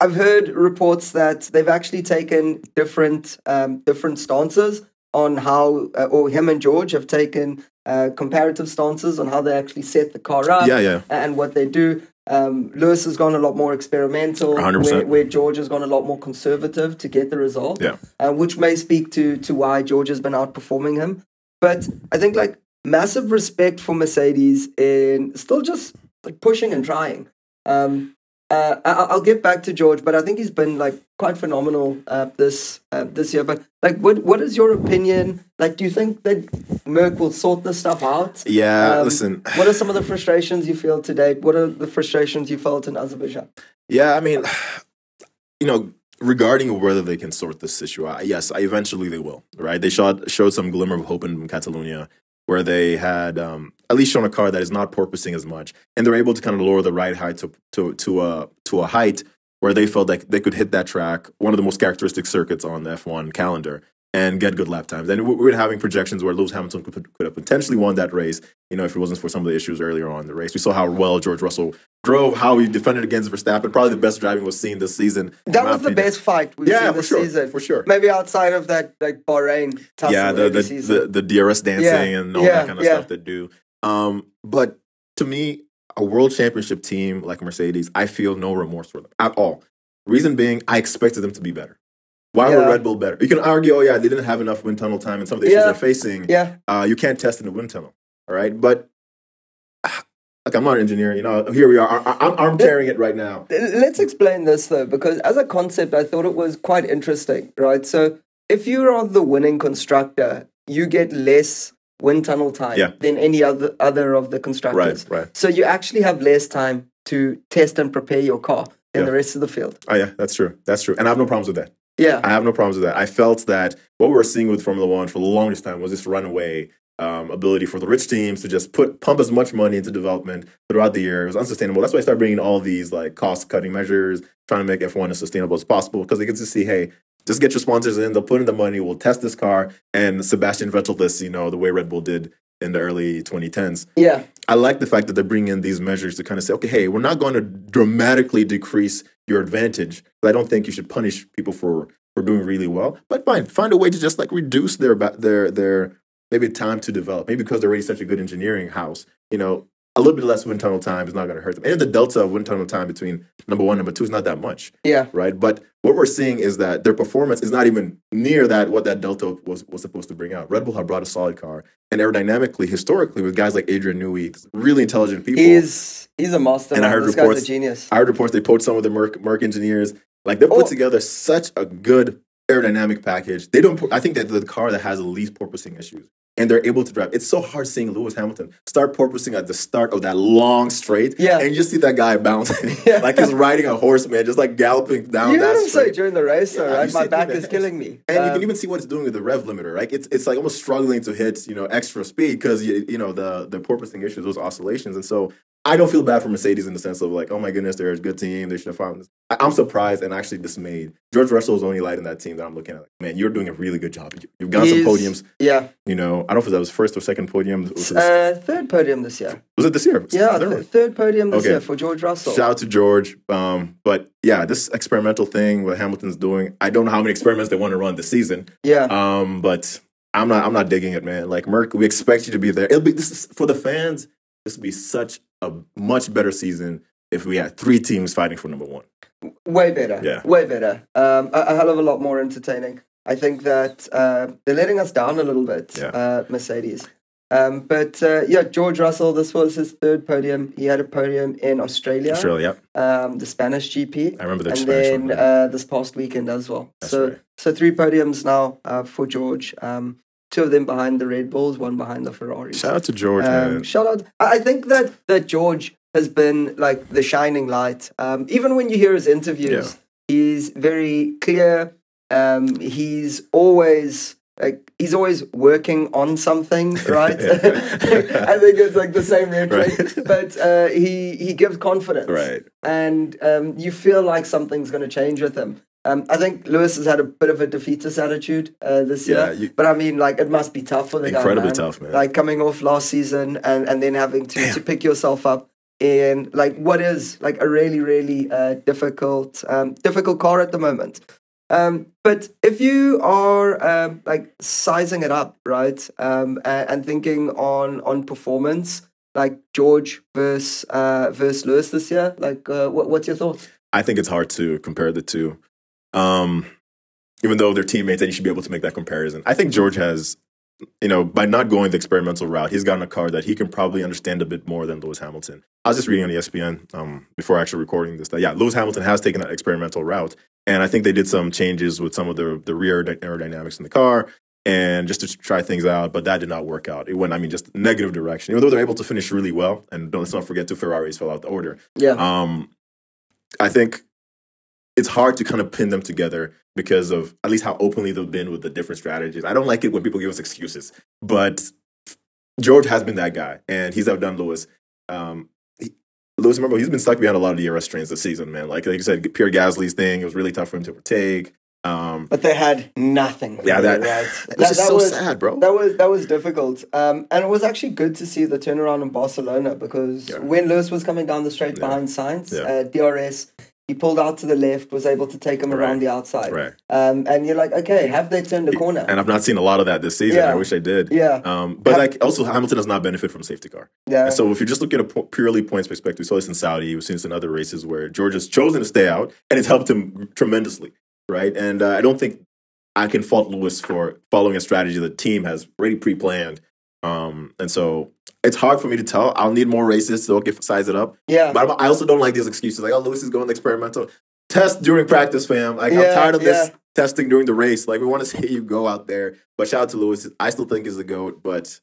I've heard reports that they've actually taken different um, different stances on how, uh, or him and George have taken uh, comparative stances on how they actually set the car up Yeah, yeah. and what they do. Um, Lewis has gone a lot more experimental, 100%. Where, where George has gone a lot more conservative to get the result. Yeah. uh, which may speak to to why George has been outperforming him. But I think like massive respect for Mercedes in still just like pushing and trying. Um, uh, I, I'll get back to George, but I think he's been like quite phenomenal uh, this uh, this year. But like, what what is your opinion? Like, do you think that Merc will sort this stuff out? Yeah, Um, listen. What are some of the frustrations you feel today? What are the frustrations you felt in Azerbaijan? Yeah, I mean, (sighs) you know, regarding whether they can sort this issue out, yes, I, eventually they will. Right? They showed showed some glimmer of hope in Catalonia, where they had um, at least shown a car that is not porpoising as much, and they're able to kind of lower the ride height to to to a to a height where they felt like they could hit that track, one of the most characteristic circuits on the F1 calendar, and get good lap times. And we we're having projections where Lewis Hamilton could, could have potentially won that race, you know, if it wasn't for some of the issues earlier on in the race. We saw how well George Russell drove, how he defended against Verstappen. Probably the best driving was seen this season. That was the opinion. best fight we've Yeah, seen this sure, season. for sure. Maybe outside of that like Bahrain yeah, the the, the the DRS dancing Yeah, and all yeah, that kind of stuff they do. Um, but to me, a world championship team like Mercedes, I feel no remorse for them at all. Reason being, I expected them to be better. Why were Red Bull better? You can argue, oh yeah, they didn't have enough wind tunnel time, and some of the issues Yeah. they're facing, yeah, uh, you can't test in the wind tunnel. All right, but (sighs) like I'm not an engineer, you know. Here we are. I, I'm tearing it right now. Let's explain this though, because as a concept, I thought it was quite interesting, right? So, if you are the winning constructor, you get less wind tunnel time Yeah. than any other other of the constructors. Right, right. So you actually have less time to test and prepare your car than Yeah. the rest of the field. Oh yeah, that's true. That's true, and I have no problems with that. Yeah, I have no problems with that. I felt that what we were seeing with Formula One for the longest time was this runaway um, ability for the rich teams to just put pump as much money into development throughout the year. It was unsustainable. That's why I started bringing all these like cost cutting measures, trying to make F1 as sustainable as possible because they get to see, hey, just get your sponsors in. They'll put in the money. We'll test this car and Sebastian Vettel this, you know, the way Red Bull did in the early 2010s. yeah, I like the fact that they're bringing in these measures to kind of say, okay, hey, we're not going to dramatically decrease your advantage. But I don't think you should punish people for for doing really well. But fine, find a way to just like reduce their their their maybe time to develop. Maybe because they're already such a good engineering house, you know, a little bit less wind tunnel time is not going to hurt them. And the delta of wind tunnel time between number one and number two is not that much, yeah, right? But what we're seeing is that their performance is not even near that what that delta was was supposed to bring out. Red Bull have brought a solid car, and aerodynamically, historically, with guys like Adrian Newey, really intelligent people. he's he's a master. And I heard this reports- guy's a genius. I heard reports they poached some of the Merc, Merc engineers. Like they put Oh. together such a good aerodynamic package. They don't. I think that the car that has the least porpoising issues, and they're able to drive. It's so hard seeing Lewis Hamilton start porpoising at the start of that long straight. Yeah. and you just see that guy bouncing (laughs) Yeah. like he's riding a horse, man, just like galloping down You that heard him say straight. during the race, though, Yeah, right? My back is killing me. And you Um, can even see what it's doing with the rev limiter, right? It's it's like almost struggling to hit, you know, extra speed because you, you know the the porpoising issues, those oscillations, and so I don't feel bad for Mercedes in the sense of like, oh my goodness, they're a good team, they should have found this. I, I'm surprised and actually dismayed. George Russell is the only light in that team that I'm looking at. Like, man, you're doing a really good job. You- You've got some podiums, yeah, you know. I don't know if that was first or second podium. Was, uh, third podium this year. was it this year? Yeah, th- third podium this Okay. year for George Russell. Shout out to George. Um, but yeah, this experimental thing what Hamilton's doing, I don't know how many experiments they want to run this season. yeah, Um, but I'm not I'm not digging it, man. Like Merc, we expect you to be there. It'll be this is for the fans, this would be such a much better season if we had three teams fighting for number one. way better. Yeah. way better. Um, a, a hell of a lot more entertaining. I think that uh, they're letting us down a little bit, Yeah. uh, Mercedes. Um, but uh, yeah, George Russell, this was his third podium. He had a podium in Australia, Australia, um, the Spanish GP, I remember the and Spanish then one. uh, this past weekend as well. That's so, right. so three podiums now uh, for George. Um, two of them behind the Red Bulls, one behind the Ferraris. Shout out to George, Um, man. shout out! I think that that George has been like the shining light. Um, even when you hear his interviews, he's very clear. Um, he's always like he's always working on something, (laughs) right? (laughs) (laughs) I think it's like the same rhetoric, Right. but uh, he he gives confidence, Right. And um, you feel like something's going to change with him. Um, I think Lewis has had a bit of a defeatist attitude uh, this Yeah, year, you- but I mean, like it must be tough for the guy, Incredibly man. tough, man. Like coming off last season and, and then having to, to pick yourself up in like what is like a really really uh, difficult um, difficult car at the moment. Um, but if you are um, like sizing it up, right, um, and, and thinking on on performance, like George versus uh, versus Lewis this year, like uh, what, what's your thoughts? I think it's hard to compare the two. Um, even though they're teammates and you should be able to make that comparison. I think George has, you know, by not going the experimental route, he's gotten a car that he can probably understand a bit more than Lewis Hamilton. I was just reading on ESPN um, before actually recording this that, yeah, Lewis Hamilton has taken that experimental route. And I think they did some changes with some of the, the rear aerodynamics in the car and just to try things out, but that did not work out. It went, I mean, just negative direction. Even though they're able to finish really well, and don't, let's not forget two Ferraris fell out the order. Yeah, Um, I think it's hard to kind of pin them together because of at least how openly they've been with the different strategies. I don't like it when people give us excuses, but George has been that guy, and he's outdone Lewis. Um, he, Lewis, remember, he's been stuck behind a lot of the DRS trains this season, man. Like, like you said, Pierre Gasly's thing, it was really tough for him to overtake. Um, but they had nothing. yeah, that, right? it was just so was, sad, bro. That was that was difficult, um, and it was actually good to see the turnaround in Barcelona because Yeah. when Lewis was coming down the straight Yeah. behind Sainz, Yeah. uh, DRS, he pulled out to the left, was able to take him Right. around the outside, right. um, and you're like, okay, have they turned a corner? And I've not seen a lot of that this season. Yeah. I wish I did. yeah, Um, but Have- like also Hamilton does not benefit from safety car. yeah, And so if you're just looking at a purely points perspective, we saw this in Saudi, we've seen this in other races where George has chosen to stay out, and it's helped him tremendously, right? And uh, I don't think I can fault Lewis for following a strategy the team has already pre-planned. Um, and so it's hard for me to tell. I'll need more races so I can size it up. yeah. But I'm- I also don't like these excuses like, oh, Lewis is going experimental. Test during practice, fam. Like Yeah, I'm tired of this yeah. testing during the race. Like we want to (laughs) see you go out there. But shout out to Lewis. I still think he's the goat, but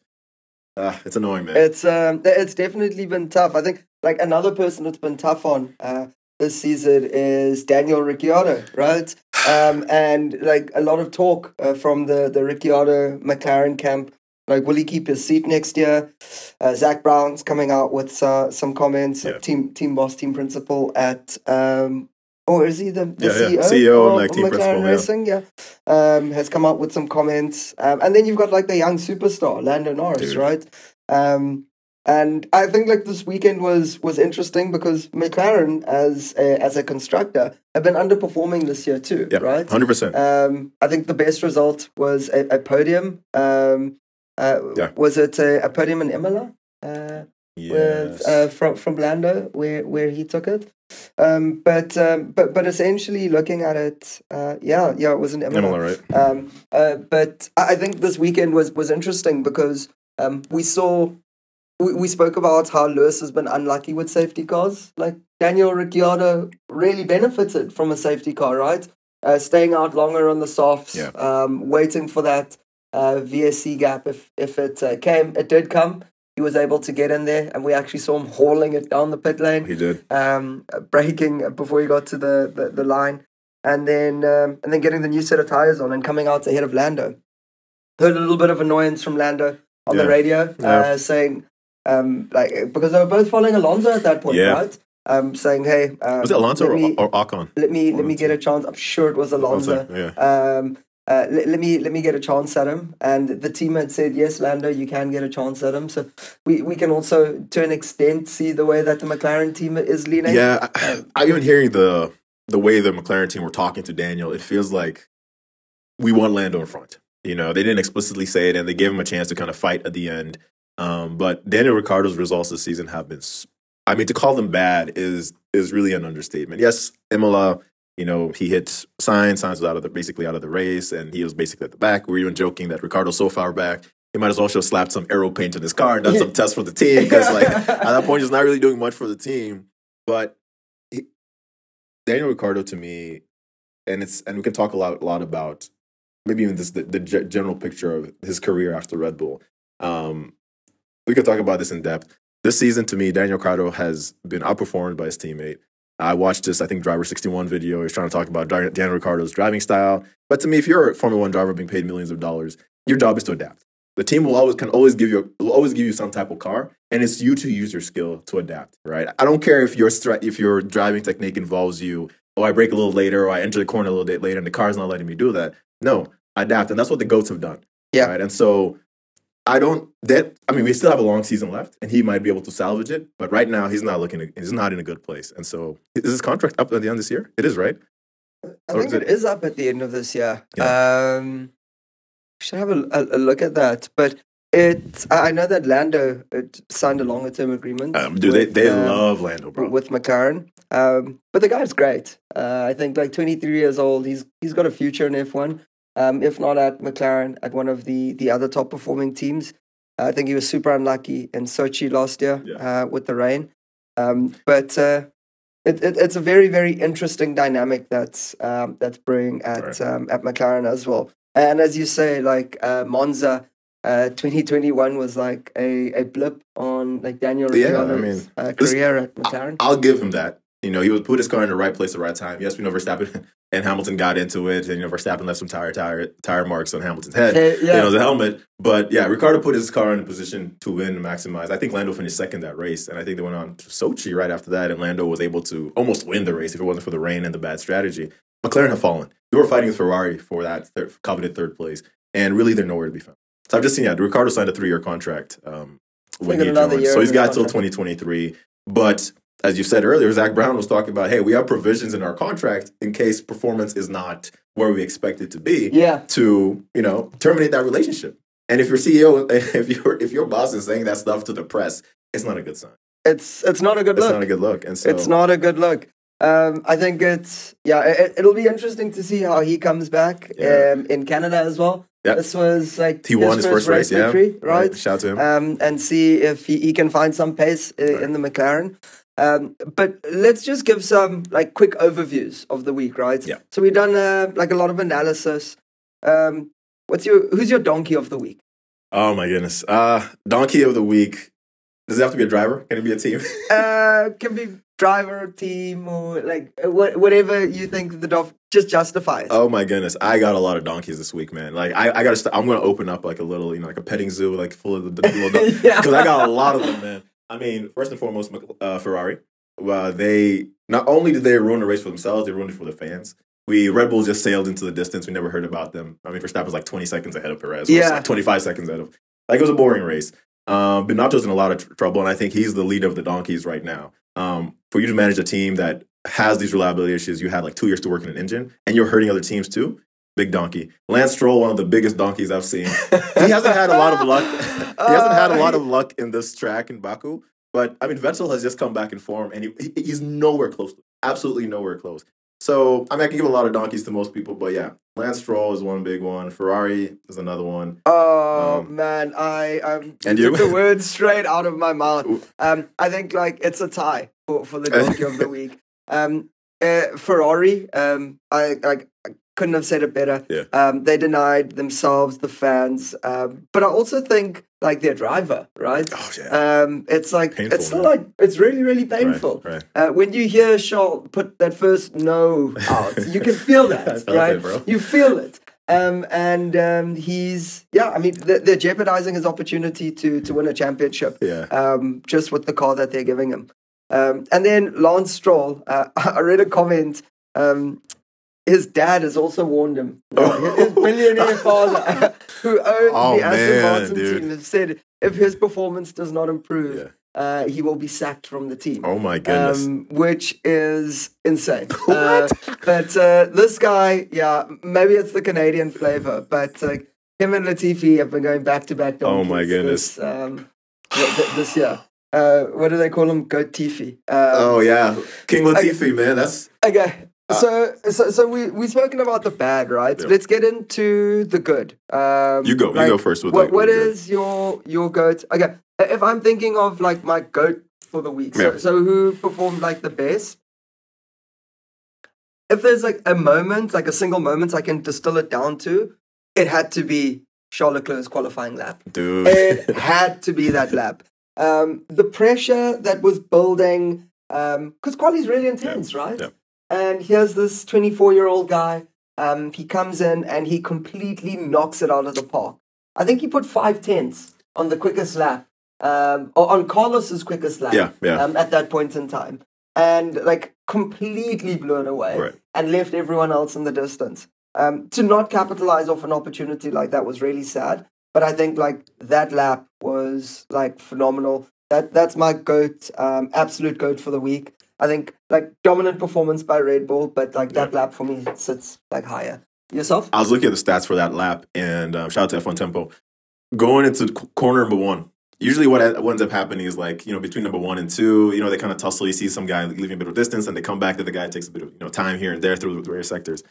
uh, it's annoying, man. It's um, it's definitely been tough. I think like another person that's been tough on uh, this season is Daniel Ricciardo, right? (sighs) Um, and like a lot of talk uh, from the the Ricciardo McLaren camp. Like, will he keep his seat next year? Uh, Zak Brown's coming out with uh, some comments. Yeah. Team team boss, team principal at um, or is he the, the Yeah, yeah. CEO, CEO and, of like, team McLaren principal, yeah. Racing? Yeah, um, has come out with some comments, um, and then you've got like the young superstar Lando Norris, Dude. right? Um, and I think like this weekend was was interesting because McLaren as a, as a constructor have been underperforming this year too, yeah, right? hundred percent. Um, I think the best result was a, a podium. Um, Yeah. Was it a, a podium in Imola? Uh, with Yes. uh, from from Lando where where he took it. Um, but um, but but essentially looking at it, uh, yeah, yeah, it was an Imola. Right? Um, uh, but I I think this weekend was was interesting because um, we saw we, we spoke about how Lewis has been unlucky with safety cars. Like Daniel Ricciardo really benefited from a safety car, right? Uh, staying out longer on the softs, Yeah. um, waiting for that uh, VSC gap if if it uh, came. It did come. He was able to get in there, and we actually saw him hauling it down the pit lane He did. um, braking before he got to the, the, the line, and then um, and then getting the new set of tires on and coming out ahead of Lando. Heard a little bit of annoyance from Lando on the Yeah. radio, Yeah. uh, saying um, like because they were both following Alonso at that point, Yeah. right? Um, saying, "Hey, um, Was it Alonso or, me, or Ocon? let me let me get a chance." I'm sure it was Alonso. Yeah. Um, uh, let, let me let me get a chance at him. And the team had said, yes, Lando, you can get a chance at him. So we, we can also, to an extent, see the way that the McLaren team is leaning. Yeah, I, I even hearing the the way the McLaren team were talking to Daniel, it feels like we want Lando in front. You know, they didn't explicitly say it, and they gave him a chance to kind of fight at the end. Um, but Daniel Ricciardo's results this season have been, I mean, to call them bad is is really an understatement. Yes, Imola, you know, he hit Sainz. Sainz was out of the basically out of the race, and he was basically at the back. We were even joking that Ricciardo's so far back he might as well show slapped some aero paint on his car and done some (laughs) tests for the team because like (laughs) at that point he's not really doing much for the team. But he, Daniel Ricciardo, to me, and it's and we can talk a lot a lot about maybe even this the, the ge- general picture of his career after Red Bull. Um, we could talk about this in depth. This season, to me, Daniel Ricciardo has been outperformed by his teammate. I watched this, I think, Driver 61 video. He's trying to talk about Dan- Daniel Ricciardo's driving style. But to me, if you're a Formula One driver being paid millions of dollars, your job is to adapt. The team will always can always give you will always give you some type of car, and it's you to use your skill to adapt. Right? I don't care if your if your driving technique involves you. Oh, I brake a little later, or I enter the corner a little bit later, and the car's not letting me do that. No, adapt, and that's what the goats have done. Yeah. Right. And so I don't that I mean we still have a long season left and he might be able to salvage it, but right now he's not looking he's not in a good place. And so is his contract up at the end of this year? It is, right? I think is it it- is up at the end of this year. Um, we should have a, a, a look at that. But it, I know that Lando it signed a longer term agreement. Um, dude, they, they um, love Lando, bro. with McLaren. Um, but the guy's great. Uh, I think like 23 years old. He's he's got a future in F1. Um, if not at McLaren, at one of the the other top performing teams. I think he was super unlucky in Sochi last year Yeah. uh, with the rain. Um, but uh, it, it, it's a very very interesting dynamic that's um, that's brewing at Right. um, at McLaren as well. And as you say, like uh, Monza. Uh, 2021 was like a, a blip on like Daniel Yeah, I Ricciardo's mean, uh, career at McLaren. I'll give him that. You know, he would put his car in the right place at the right time. Yes, we know Verstappen (laughs) and Hamilton got into it, and you know Verstappen left some tire tire tire marks on Hamilton's head. Hey, You yeah, know, the helmet. But yeah, Ricciardo put his car in a position to win and maximize. I think Lando finished second that race, and I think they went on to Sochi right after that, and Lando was able to almost win the race if it wasn't for the rain and the bad strategy. McLaren have fallen. They were fighting with Ferrari for that third, coveted third place, and really they're nowhere to be found. So I've just seen, yeah, Ricciardo signed a three year contract um, when he joined. So he's got till 2023. But as you said earlier, Zak Brown was talking about, hey, we have provisions in our contract in case performance is not where we expect it to be yeah, to you know terminate that relationship. And if your CEO, (laughs) if your if your boss is saying that stuff to the press, it's not a good sign. it's it's not a good It's look. not a good look. And so it's not a good look. Um, I think it's yeah. It, it'll be interesting to see how he comes back Yeah. um, in Canada as well. Yeah. This was like he won his first race, yeah. victory, right? Shout out to him. Um, and see if he, he can find some pace i- Right. in the McLaren. Um, but let's just give some like quick overviews of the week, right? Yeah. So we've done uh, like a lot of analysis. Um, what's your who's your donkey of the week? oh my goodness. Uh donkey of the week. Does it have to be a driver? Can it be a team? Uh, can be driver, team, or like what, whatever you think the dog just justify it. oh my goodness. I got a lot of donkeys this week, man. Like I, I gotta st- I'm gonna open up like a little, you know, like a petting zoo, like full of the, the little donkeys. (laughs) yeah, because I got a lot of them, man. I mean, first and foremost, uh, Ferrari. Uh, they not only did they ruin the race for themselves, they ruined it for the fans. We Red Bulls just sailed into the distance. We never heard about them. I mean, Verstappen was like 20 seconds ahead of Perez. Yeah. like 25 seconds ahead of. Like it was a boring race. Um, Binotto's in a lot of tr- trouble, and I think he's the leader of the donkeys right now. Um, for you to manage a team that has these reliability issues, you had like two years to work in an engine, and you're hurting other teams too. Big donkey. Lance Stroll, one of the biggest donkeys I've seen. He hasn't had a lot of luck. (laughs) he hasn't had a lot of luck in this track in Baku. But I mean, Vettel has just come back in form, and he, he- he's nowhere close. Absolutely nowhere close. So I mean, I can give a lot of donkeys to most people, but yeah, Lance Stroll is one big one. Ferrari is another one. Oh Um, man, I um and took you? the words straight out of my mouth. Um, I think like it's a tie for, for the (laughs) donkey of the week. Um, uh, Ferrari. Um, I like couldn't have said it better. Yeah. Um, they denied themselves, the fans. Um, but I also think like their driver, right? Oh yeah, Um, it's like Painful, it's man. like it's really really painful. Right, right. Uh, when you hear Charles put that first no out, you can (laughs) feel that, right? it, bro. You feel it. Um, and um, he's yeah. I mean, they're, they're jeopardizing his opportunity to to win a championship Yeah. um, just with the car that they're giving him. Um, and then Lance Stroll, uh, (laughs) I read a comment. Um, his dad has also warned him. (laughs) His billionaire father, who owns Oh, the Aston Martin dude. team, has said if his performance does not improve, Yeah. uh, he will be sacked from the team. Oh my goodness. Um, which is insane. (laughs) Uh, but uh, this guy, yeah, maybe it's the Canadian flavor, but uh, him and Latifi have been going back to back. Oh my goodness. This, um, th- th- this year. Uh, what do they call him? Goat Tifi. Uh, oh yeah, King Latifi, man. That's Okay. So, so, so we we spoken about the bad, right? Yeah. Let's get into the good. Um, You go. You go first with, what, like, what is your your goat? Okay, if I'm thinking of like my goat for the week, so, Yeah. so who performed like the best? If there's like a moment, like a single moment, I can distill it down to, it had to be Charles Leclerc's qualifying lap. dude? It (laughs) had to be that lap. Um, the pressure that was building, because quali's really intense, right? And here's this 24 year old guy. Um, he comes in and he completely knocks it out of the park. I think he put five tenths on the quickest lap, um, or on Carlos's quickest lap Yeah, yeah. Um, at that point in time. And like completely blew it away Right. and left everyone else in the distance. Um, to not capitalize off an opportunity like that was really sad. But I think like that lap was like phenomenal. That that's my goat, um, absolute goat for the week. I think like dominant performance by Red Bull, but like that lap for me sits like higher. Yourself? I was looking at the stats for that lap, and um, shout out to F1 Tempo. Going into c- corner number one, usually what, what ends up happening is like, you know, between number one and two, you know, they kind of tussle. You see some guy leaving a bit of distance, and they come back, That the guy takes a bit of you know time here and there through the various sectors.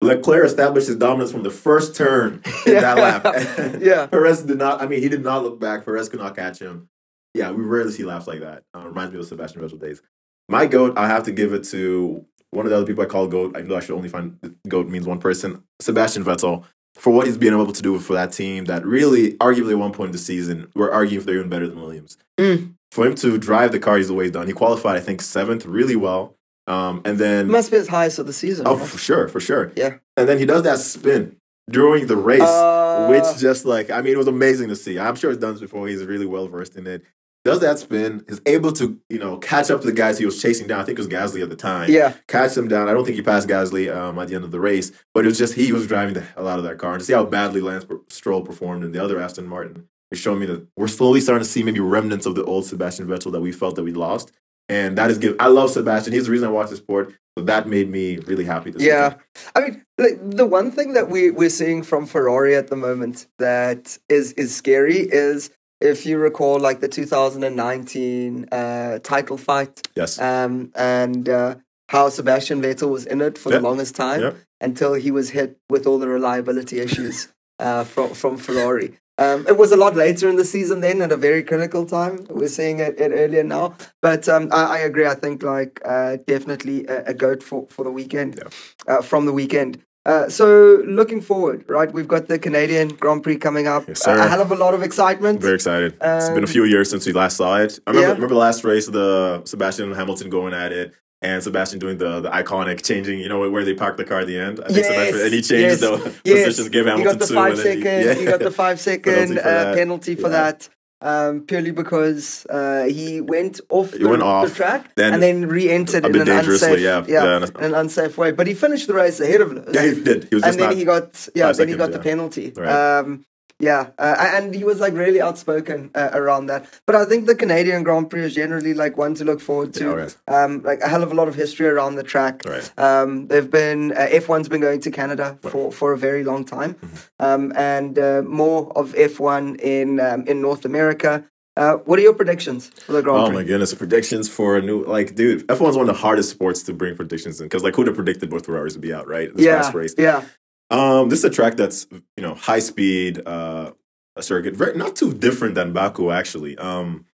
Leclerc established his dominance from the first turn (laughs) in that lap. (laughs) (laughs) Yeah. Perez did not, I mean, he did not look back. Perez could not catch him. Yeah, we rarely see laps like that. Uh, reminds me of Sebastian Vettel days. My GOAT, I have to give it to one of the other people I call GOAT. I know I should only find GOAT means one person. Sebastian Vettel, for what he's been able to do for that team that really, arguably at one point in the season, we're arguing if they're even better than Williams. Mm. For him to drive the car he's always done, he qualified, I think, seventh really well. Um, and then, Must be his highest of the season. oh, right? for sure, for sure. Yeah. And then he does that spin during the race Uh, which just like I mean, it was amazing to see. I'm sure it's done this before. He's really well versed in it. Does that spin? Is able to you know catch up to the guys he was chasing down. I think it was Gasly at the time. yeah. catch them down. I don't think he passed Gasly um, at the end of the race, but it was just he was driving the hell out of that car. And to see how badly Lance Stroll performed in the other Aston Martin, it showed me that we're slowly starting to see maybe remnants of the old Sebastian Vettel that we felt that we lost. And that is give. I love Sebastian. He's the reason I watch the sport. So that made me really happy. To see Yeah. him. I mean, like, the one thing that we we're seeing from Ferrari at the moment that is is scary is if you recall, like the 2019 uh, title fight, Yes. um, and uh, how Sebastian Vettel was in it for Yeah. the longest time Yeah. until he was hit with all the reliability issues (laughs) uh, from from Ferrari. Um, it was a lot later in the season then, at a very critical time. We're seeing it, it earlier now, but um, I, I agree. I think like uh, definitely a, a goat for, for the weekend uh, from the weekend. Uh, so looking forward, right? We've got the Canadian Grand Prix coming up. Yes, a, a hell of a lot of excitement. Very excited. it's been a Um, few years since we last saw it. I remember, yeah. remember the last race, the Sebastian and Hamilton going at it, and Sebastian doing the the iconic changing. You know where they park the car at the end. I think Yes, Sebastian, and he changed yes, the yes. positions, gave Hamilton got the two, five second. he, He got the five (laughs) second Penalty for uh, that. penalty for Yeah. that. Um, purely because uh, he went off, He the, went the off, track then and then re-entered in an unsafe, yeah, yeah, yeah, in an unsafe way. But he finished the race ahead of Lewis. yeah, he did. He was and then not. he got yeah, then he got the penalty. Right. Um, yeah, uh, and he was like really outspoken uh, around that. But I think the Canadian Grand Prix is generally like one to look forward to. Yeah, right. Um, like a hell of a lot of history around the track. Right. Um, they've been uh, F1's been going to Canada for, for a very long time, Mm-hmm. um, and uh, more of F1 in um, in North America. Uh, what are your predictions for the Grand Prix? Oh Prix? my goodness! Predictions for a new like, dude. F1's one of the hardest sports to bring predictions in because like, who'd have predicted both Ferraris would be out right? This yeah, race. yeah, Um, this is a track that's you know high speed, uh, a circuit, very not too different than Baku actually. Um,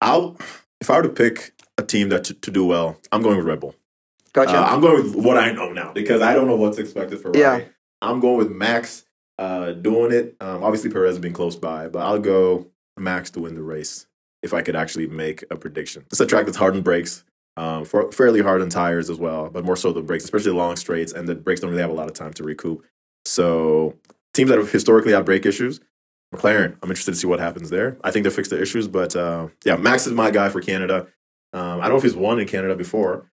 I'll if I were to pick a team that to, to do well, I'm going with Red Bull. gotcha. Uh, I'm going with what I know now because I don't know what's expected for Yeah. I'm going with Max uh, doing it. Um, obviously Perez being close by, but I'll go Max to win the race if I could actually make a prediction. It's a track that's hard and brakes. Um, for, fairly hard on tires as well, but more so the brakes, especially long straights, and the brakes don't really have a lot of time to recoup. So teams that have historically had brake issues, McLaren, I'm interested to see what happens there. I think they fixed the issues, but uh, yeah, Max is my guy for Canada. Um, I don't know if he's won in Canada before.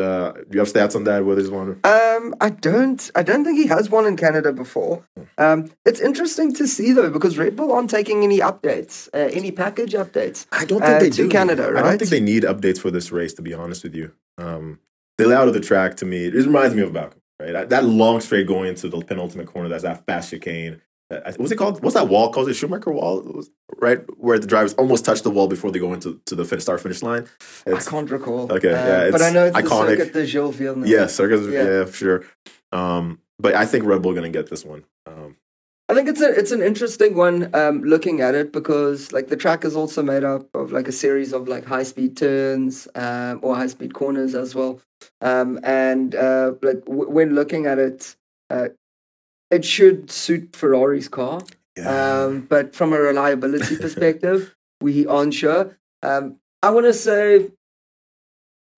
Uh, do you have stats on that? Whether he's won? Um, I don't. I don't think he has one in Canada before. Um, it's interesting to see though because Red Bull aren't taking any updates, uh, any package updates. I don't think Uh, they to do. Canada, right? I don't think they need updates for this race. To be honest with you, um, the layout of the track to me it reminds me of Baku. Right, that, that long straight going into the penultimate corner. That's that fast chicane. What's it called? What's that wall called? The Schumacher wall, was- right where the drivers almost touch the wall before they go into to the fin- start finish line. It's, I can't recall. Okay, Uh, yeah, but I know it's iconic. the circuit de Gilles Villeneuve. yeah, circus. Yeah. Yeah. sure. Um, but I think Red Bull gonna get this one. Um, I think it's a it's an interesting one um, looking at it because like the track is also made up of like a series of like high speed turns um, or high speed corners as well, um, and uh, like w- when looking at it, uh, it should suit Ferrari's car. Um, but from a reliability (laughs) perspective, we aren't sure. Um, I want to say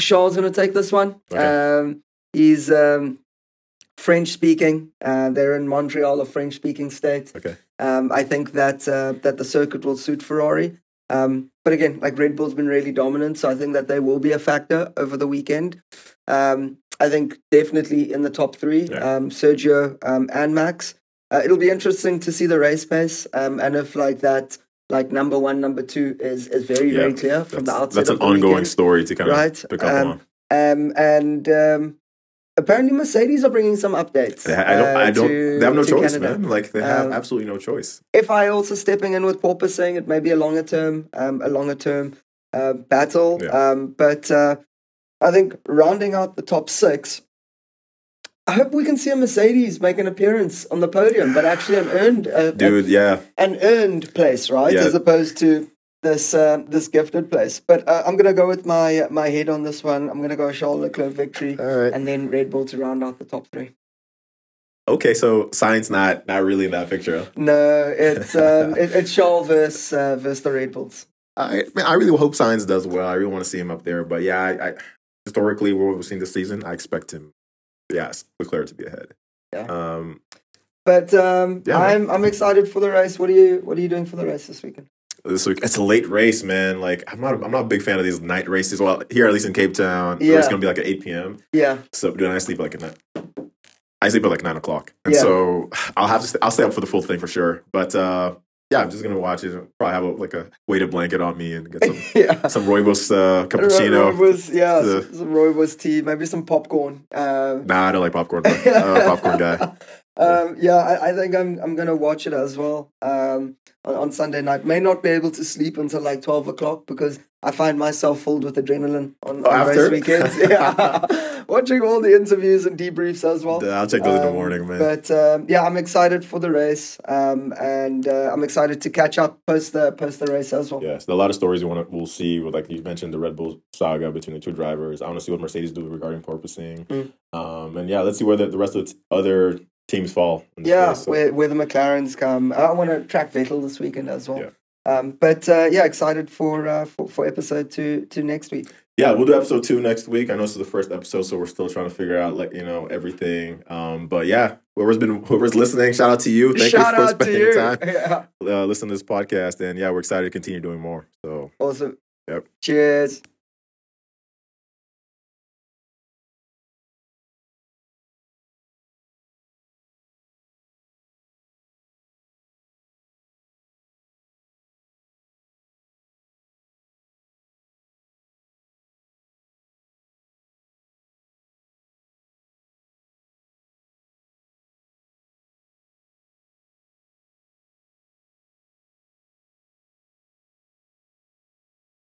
Charles going to take this one. Okay. Um, he's um, French speaking. Uh, they're in Montreal, a French speaking state. Okay. Um, I think that uh, that the circuit will suit Ferrari. Um, but again, like Red Bull's been really dominant, so I think that they will be a factor over the weekend. Um, I think definitely in the top three, Yeah. um, Sergio um, and Max. Uh, it'll be interesting to see the race pace um, and if like that, like number one, number two is is very Yeah, very clear from the outset. that's an ongoing weekend. story to kind of Right, pick up um, on. Um, and um, apparently Mercedes are bringing some updates. They I don't. uh, I don't. to- they have no choice, Canada. man. Like they have Um, absolutely no choice. If I also stepping in with porpoising. It may be a longer term, um, a longer term uh, battle. Yeah. Um, but uh, I think rounding out the top six, I hope we can see a Mercedes make an appearance on the podium, but actually an earned, uh, Dude, yeah. an earned place, right, Yeah. as opposed to this uh, this gifted place. But uh, I'm gonna go with my my head on this one. I'm gonna go Charles Leclerc victory, All right. and then Red Bull to round out the top three. Okay, so Sainz not not really in that picture. No, it's um, (laughs) it, it's Charles versus uh, versus the Red Bulls. I man, I really hope Sainz does well. I really want to see him up there. But yeah, I, I historically what we've seen this season, I expect him, yes, Leclerc to be ahead. Yeah. Um, But um, Yeah. I'm I'm excited for the race. What are you What are you doing for the race this weekend? this week it's a late race, man. Like I'm not I'm not a big fan of these night races. Well, here at least in Cape Town, Yeah. it's gonna be like at 8 p.m. Yeah, So dude, I sleep like at nine. I sleep at like nine o'clock, and Yeah. so I'll have to. Stay, I'll stay up for the full thing for sure. But uh, yeah, I'm just gonna watch it. Probably have a, like a weighted blanket on me and get some (laughs) yeah. some rooibos uh, (laughs) cappuccino. was yeah, The- some, some rooibos tea, maybe some popcorn. Um, Nah, I don't like popcorn. But, (laughs) uh, popcorn guy. Um, yeah, I, I think I'm I'm gonna watch it as well. Um, on, on Sunday night, may not be able to sleep until like twelve o'clock because I find myself filled with adrenaline on, Oh, on race weekends. (laughs) Yeah, (laughs) watching all the interviews and debriefs as well. I'll check those in the Um, morning, man. But um, yeah, I'm excited for the race, um, and uh, I'm excited to catch up post the post the race as well. Yeah, so a lot of stories we want to we'll see. With like you mentioned, the Red Bull saga between the two drivers. I want to see what Mercedes do regarding porpoising. Mm. Um, and yeah, let's see where the, the rest of the t- other teams fall. In Yeah, race, so- where where the McLarens come. I want to track Vettel this weekend as well. Yeah. Um, but uh, yeah, excited for, uh, for for episode two to next week. yeah, we'll do episode two next week. I know this is the first episode, so we're still trying to figure out like you know everything. Um, but yeah, whoever's been whoever's listening, shout out to you. Thank Shout you for spending you. time (laughs) Yeah, uh, listening to this podcast. And yeah, we're excited to continue doing more. So awesome. Yep. Cheers.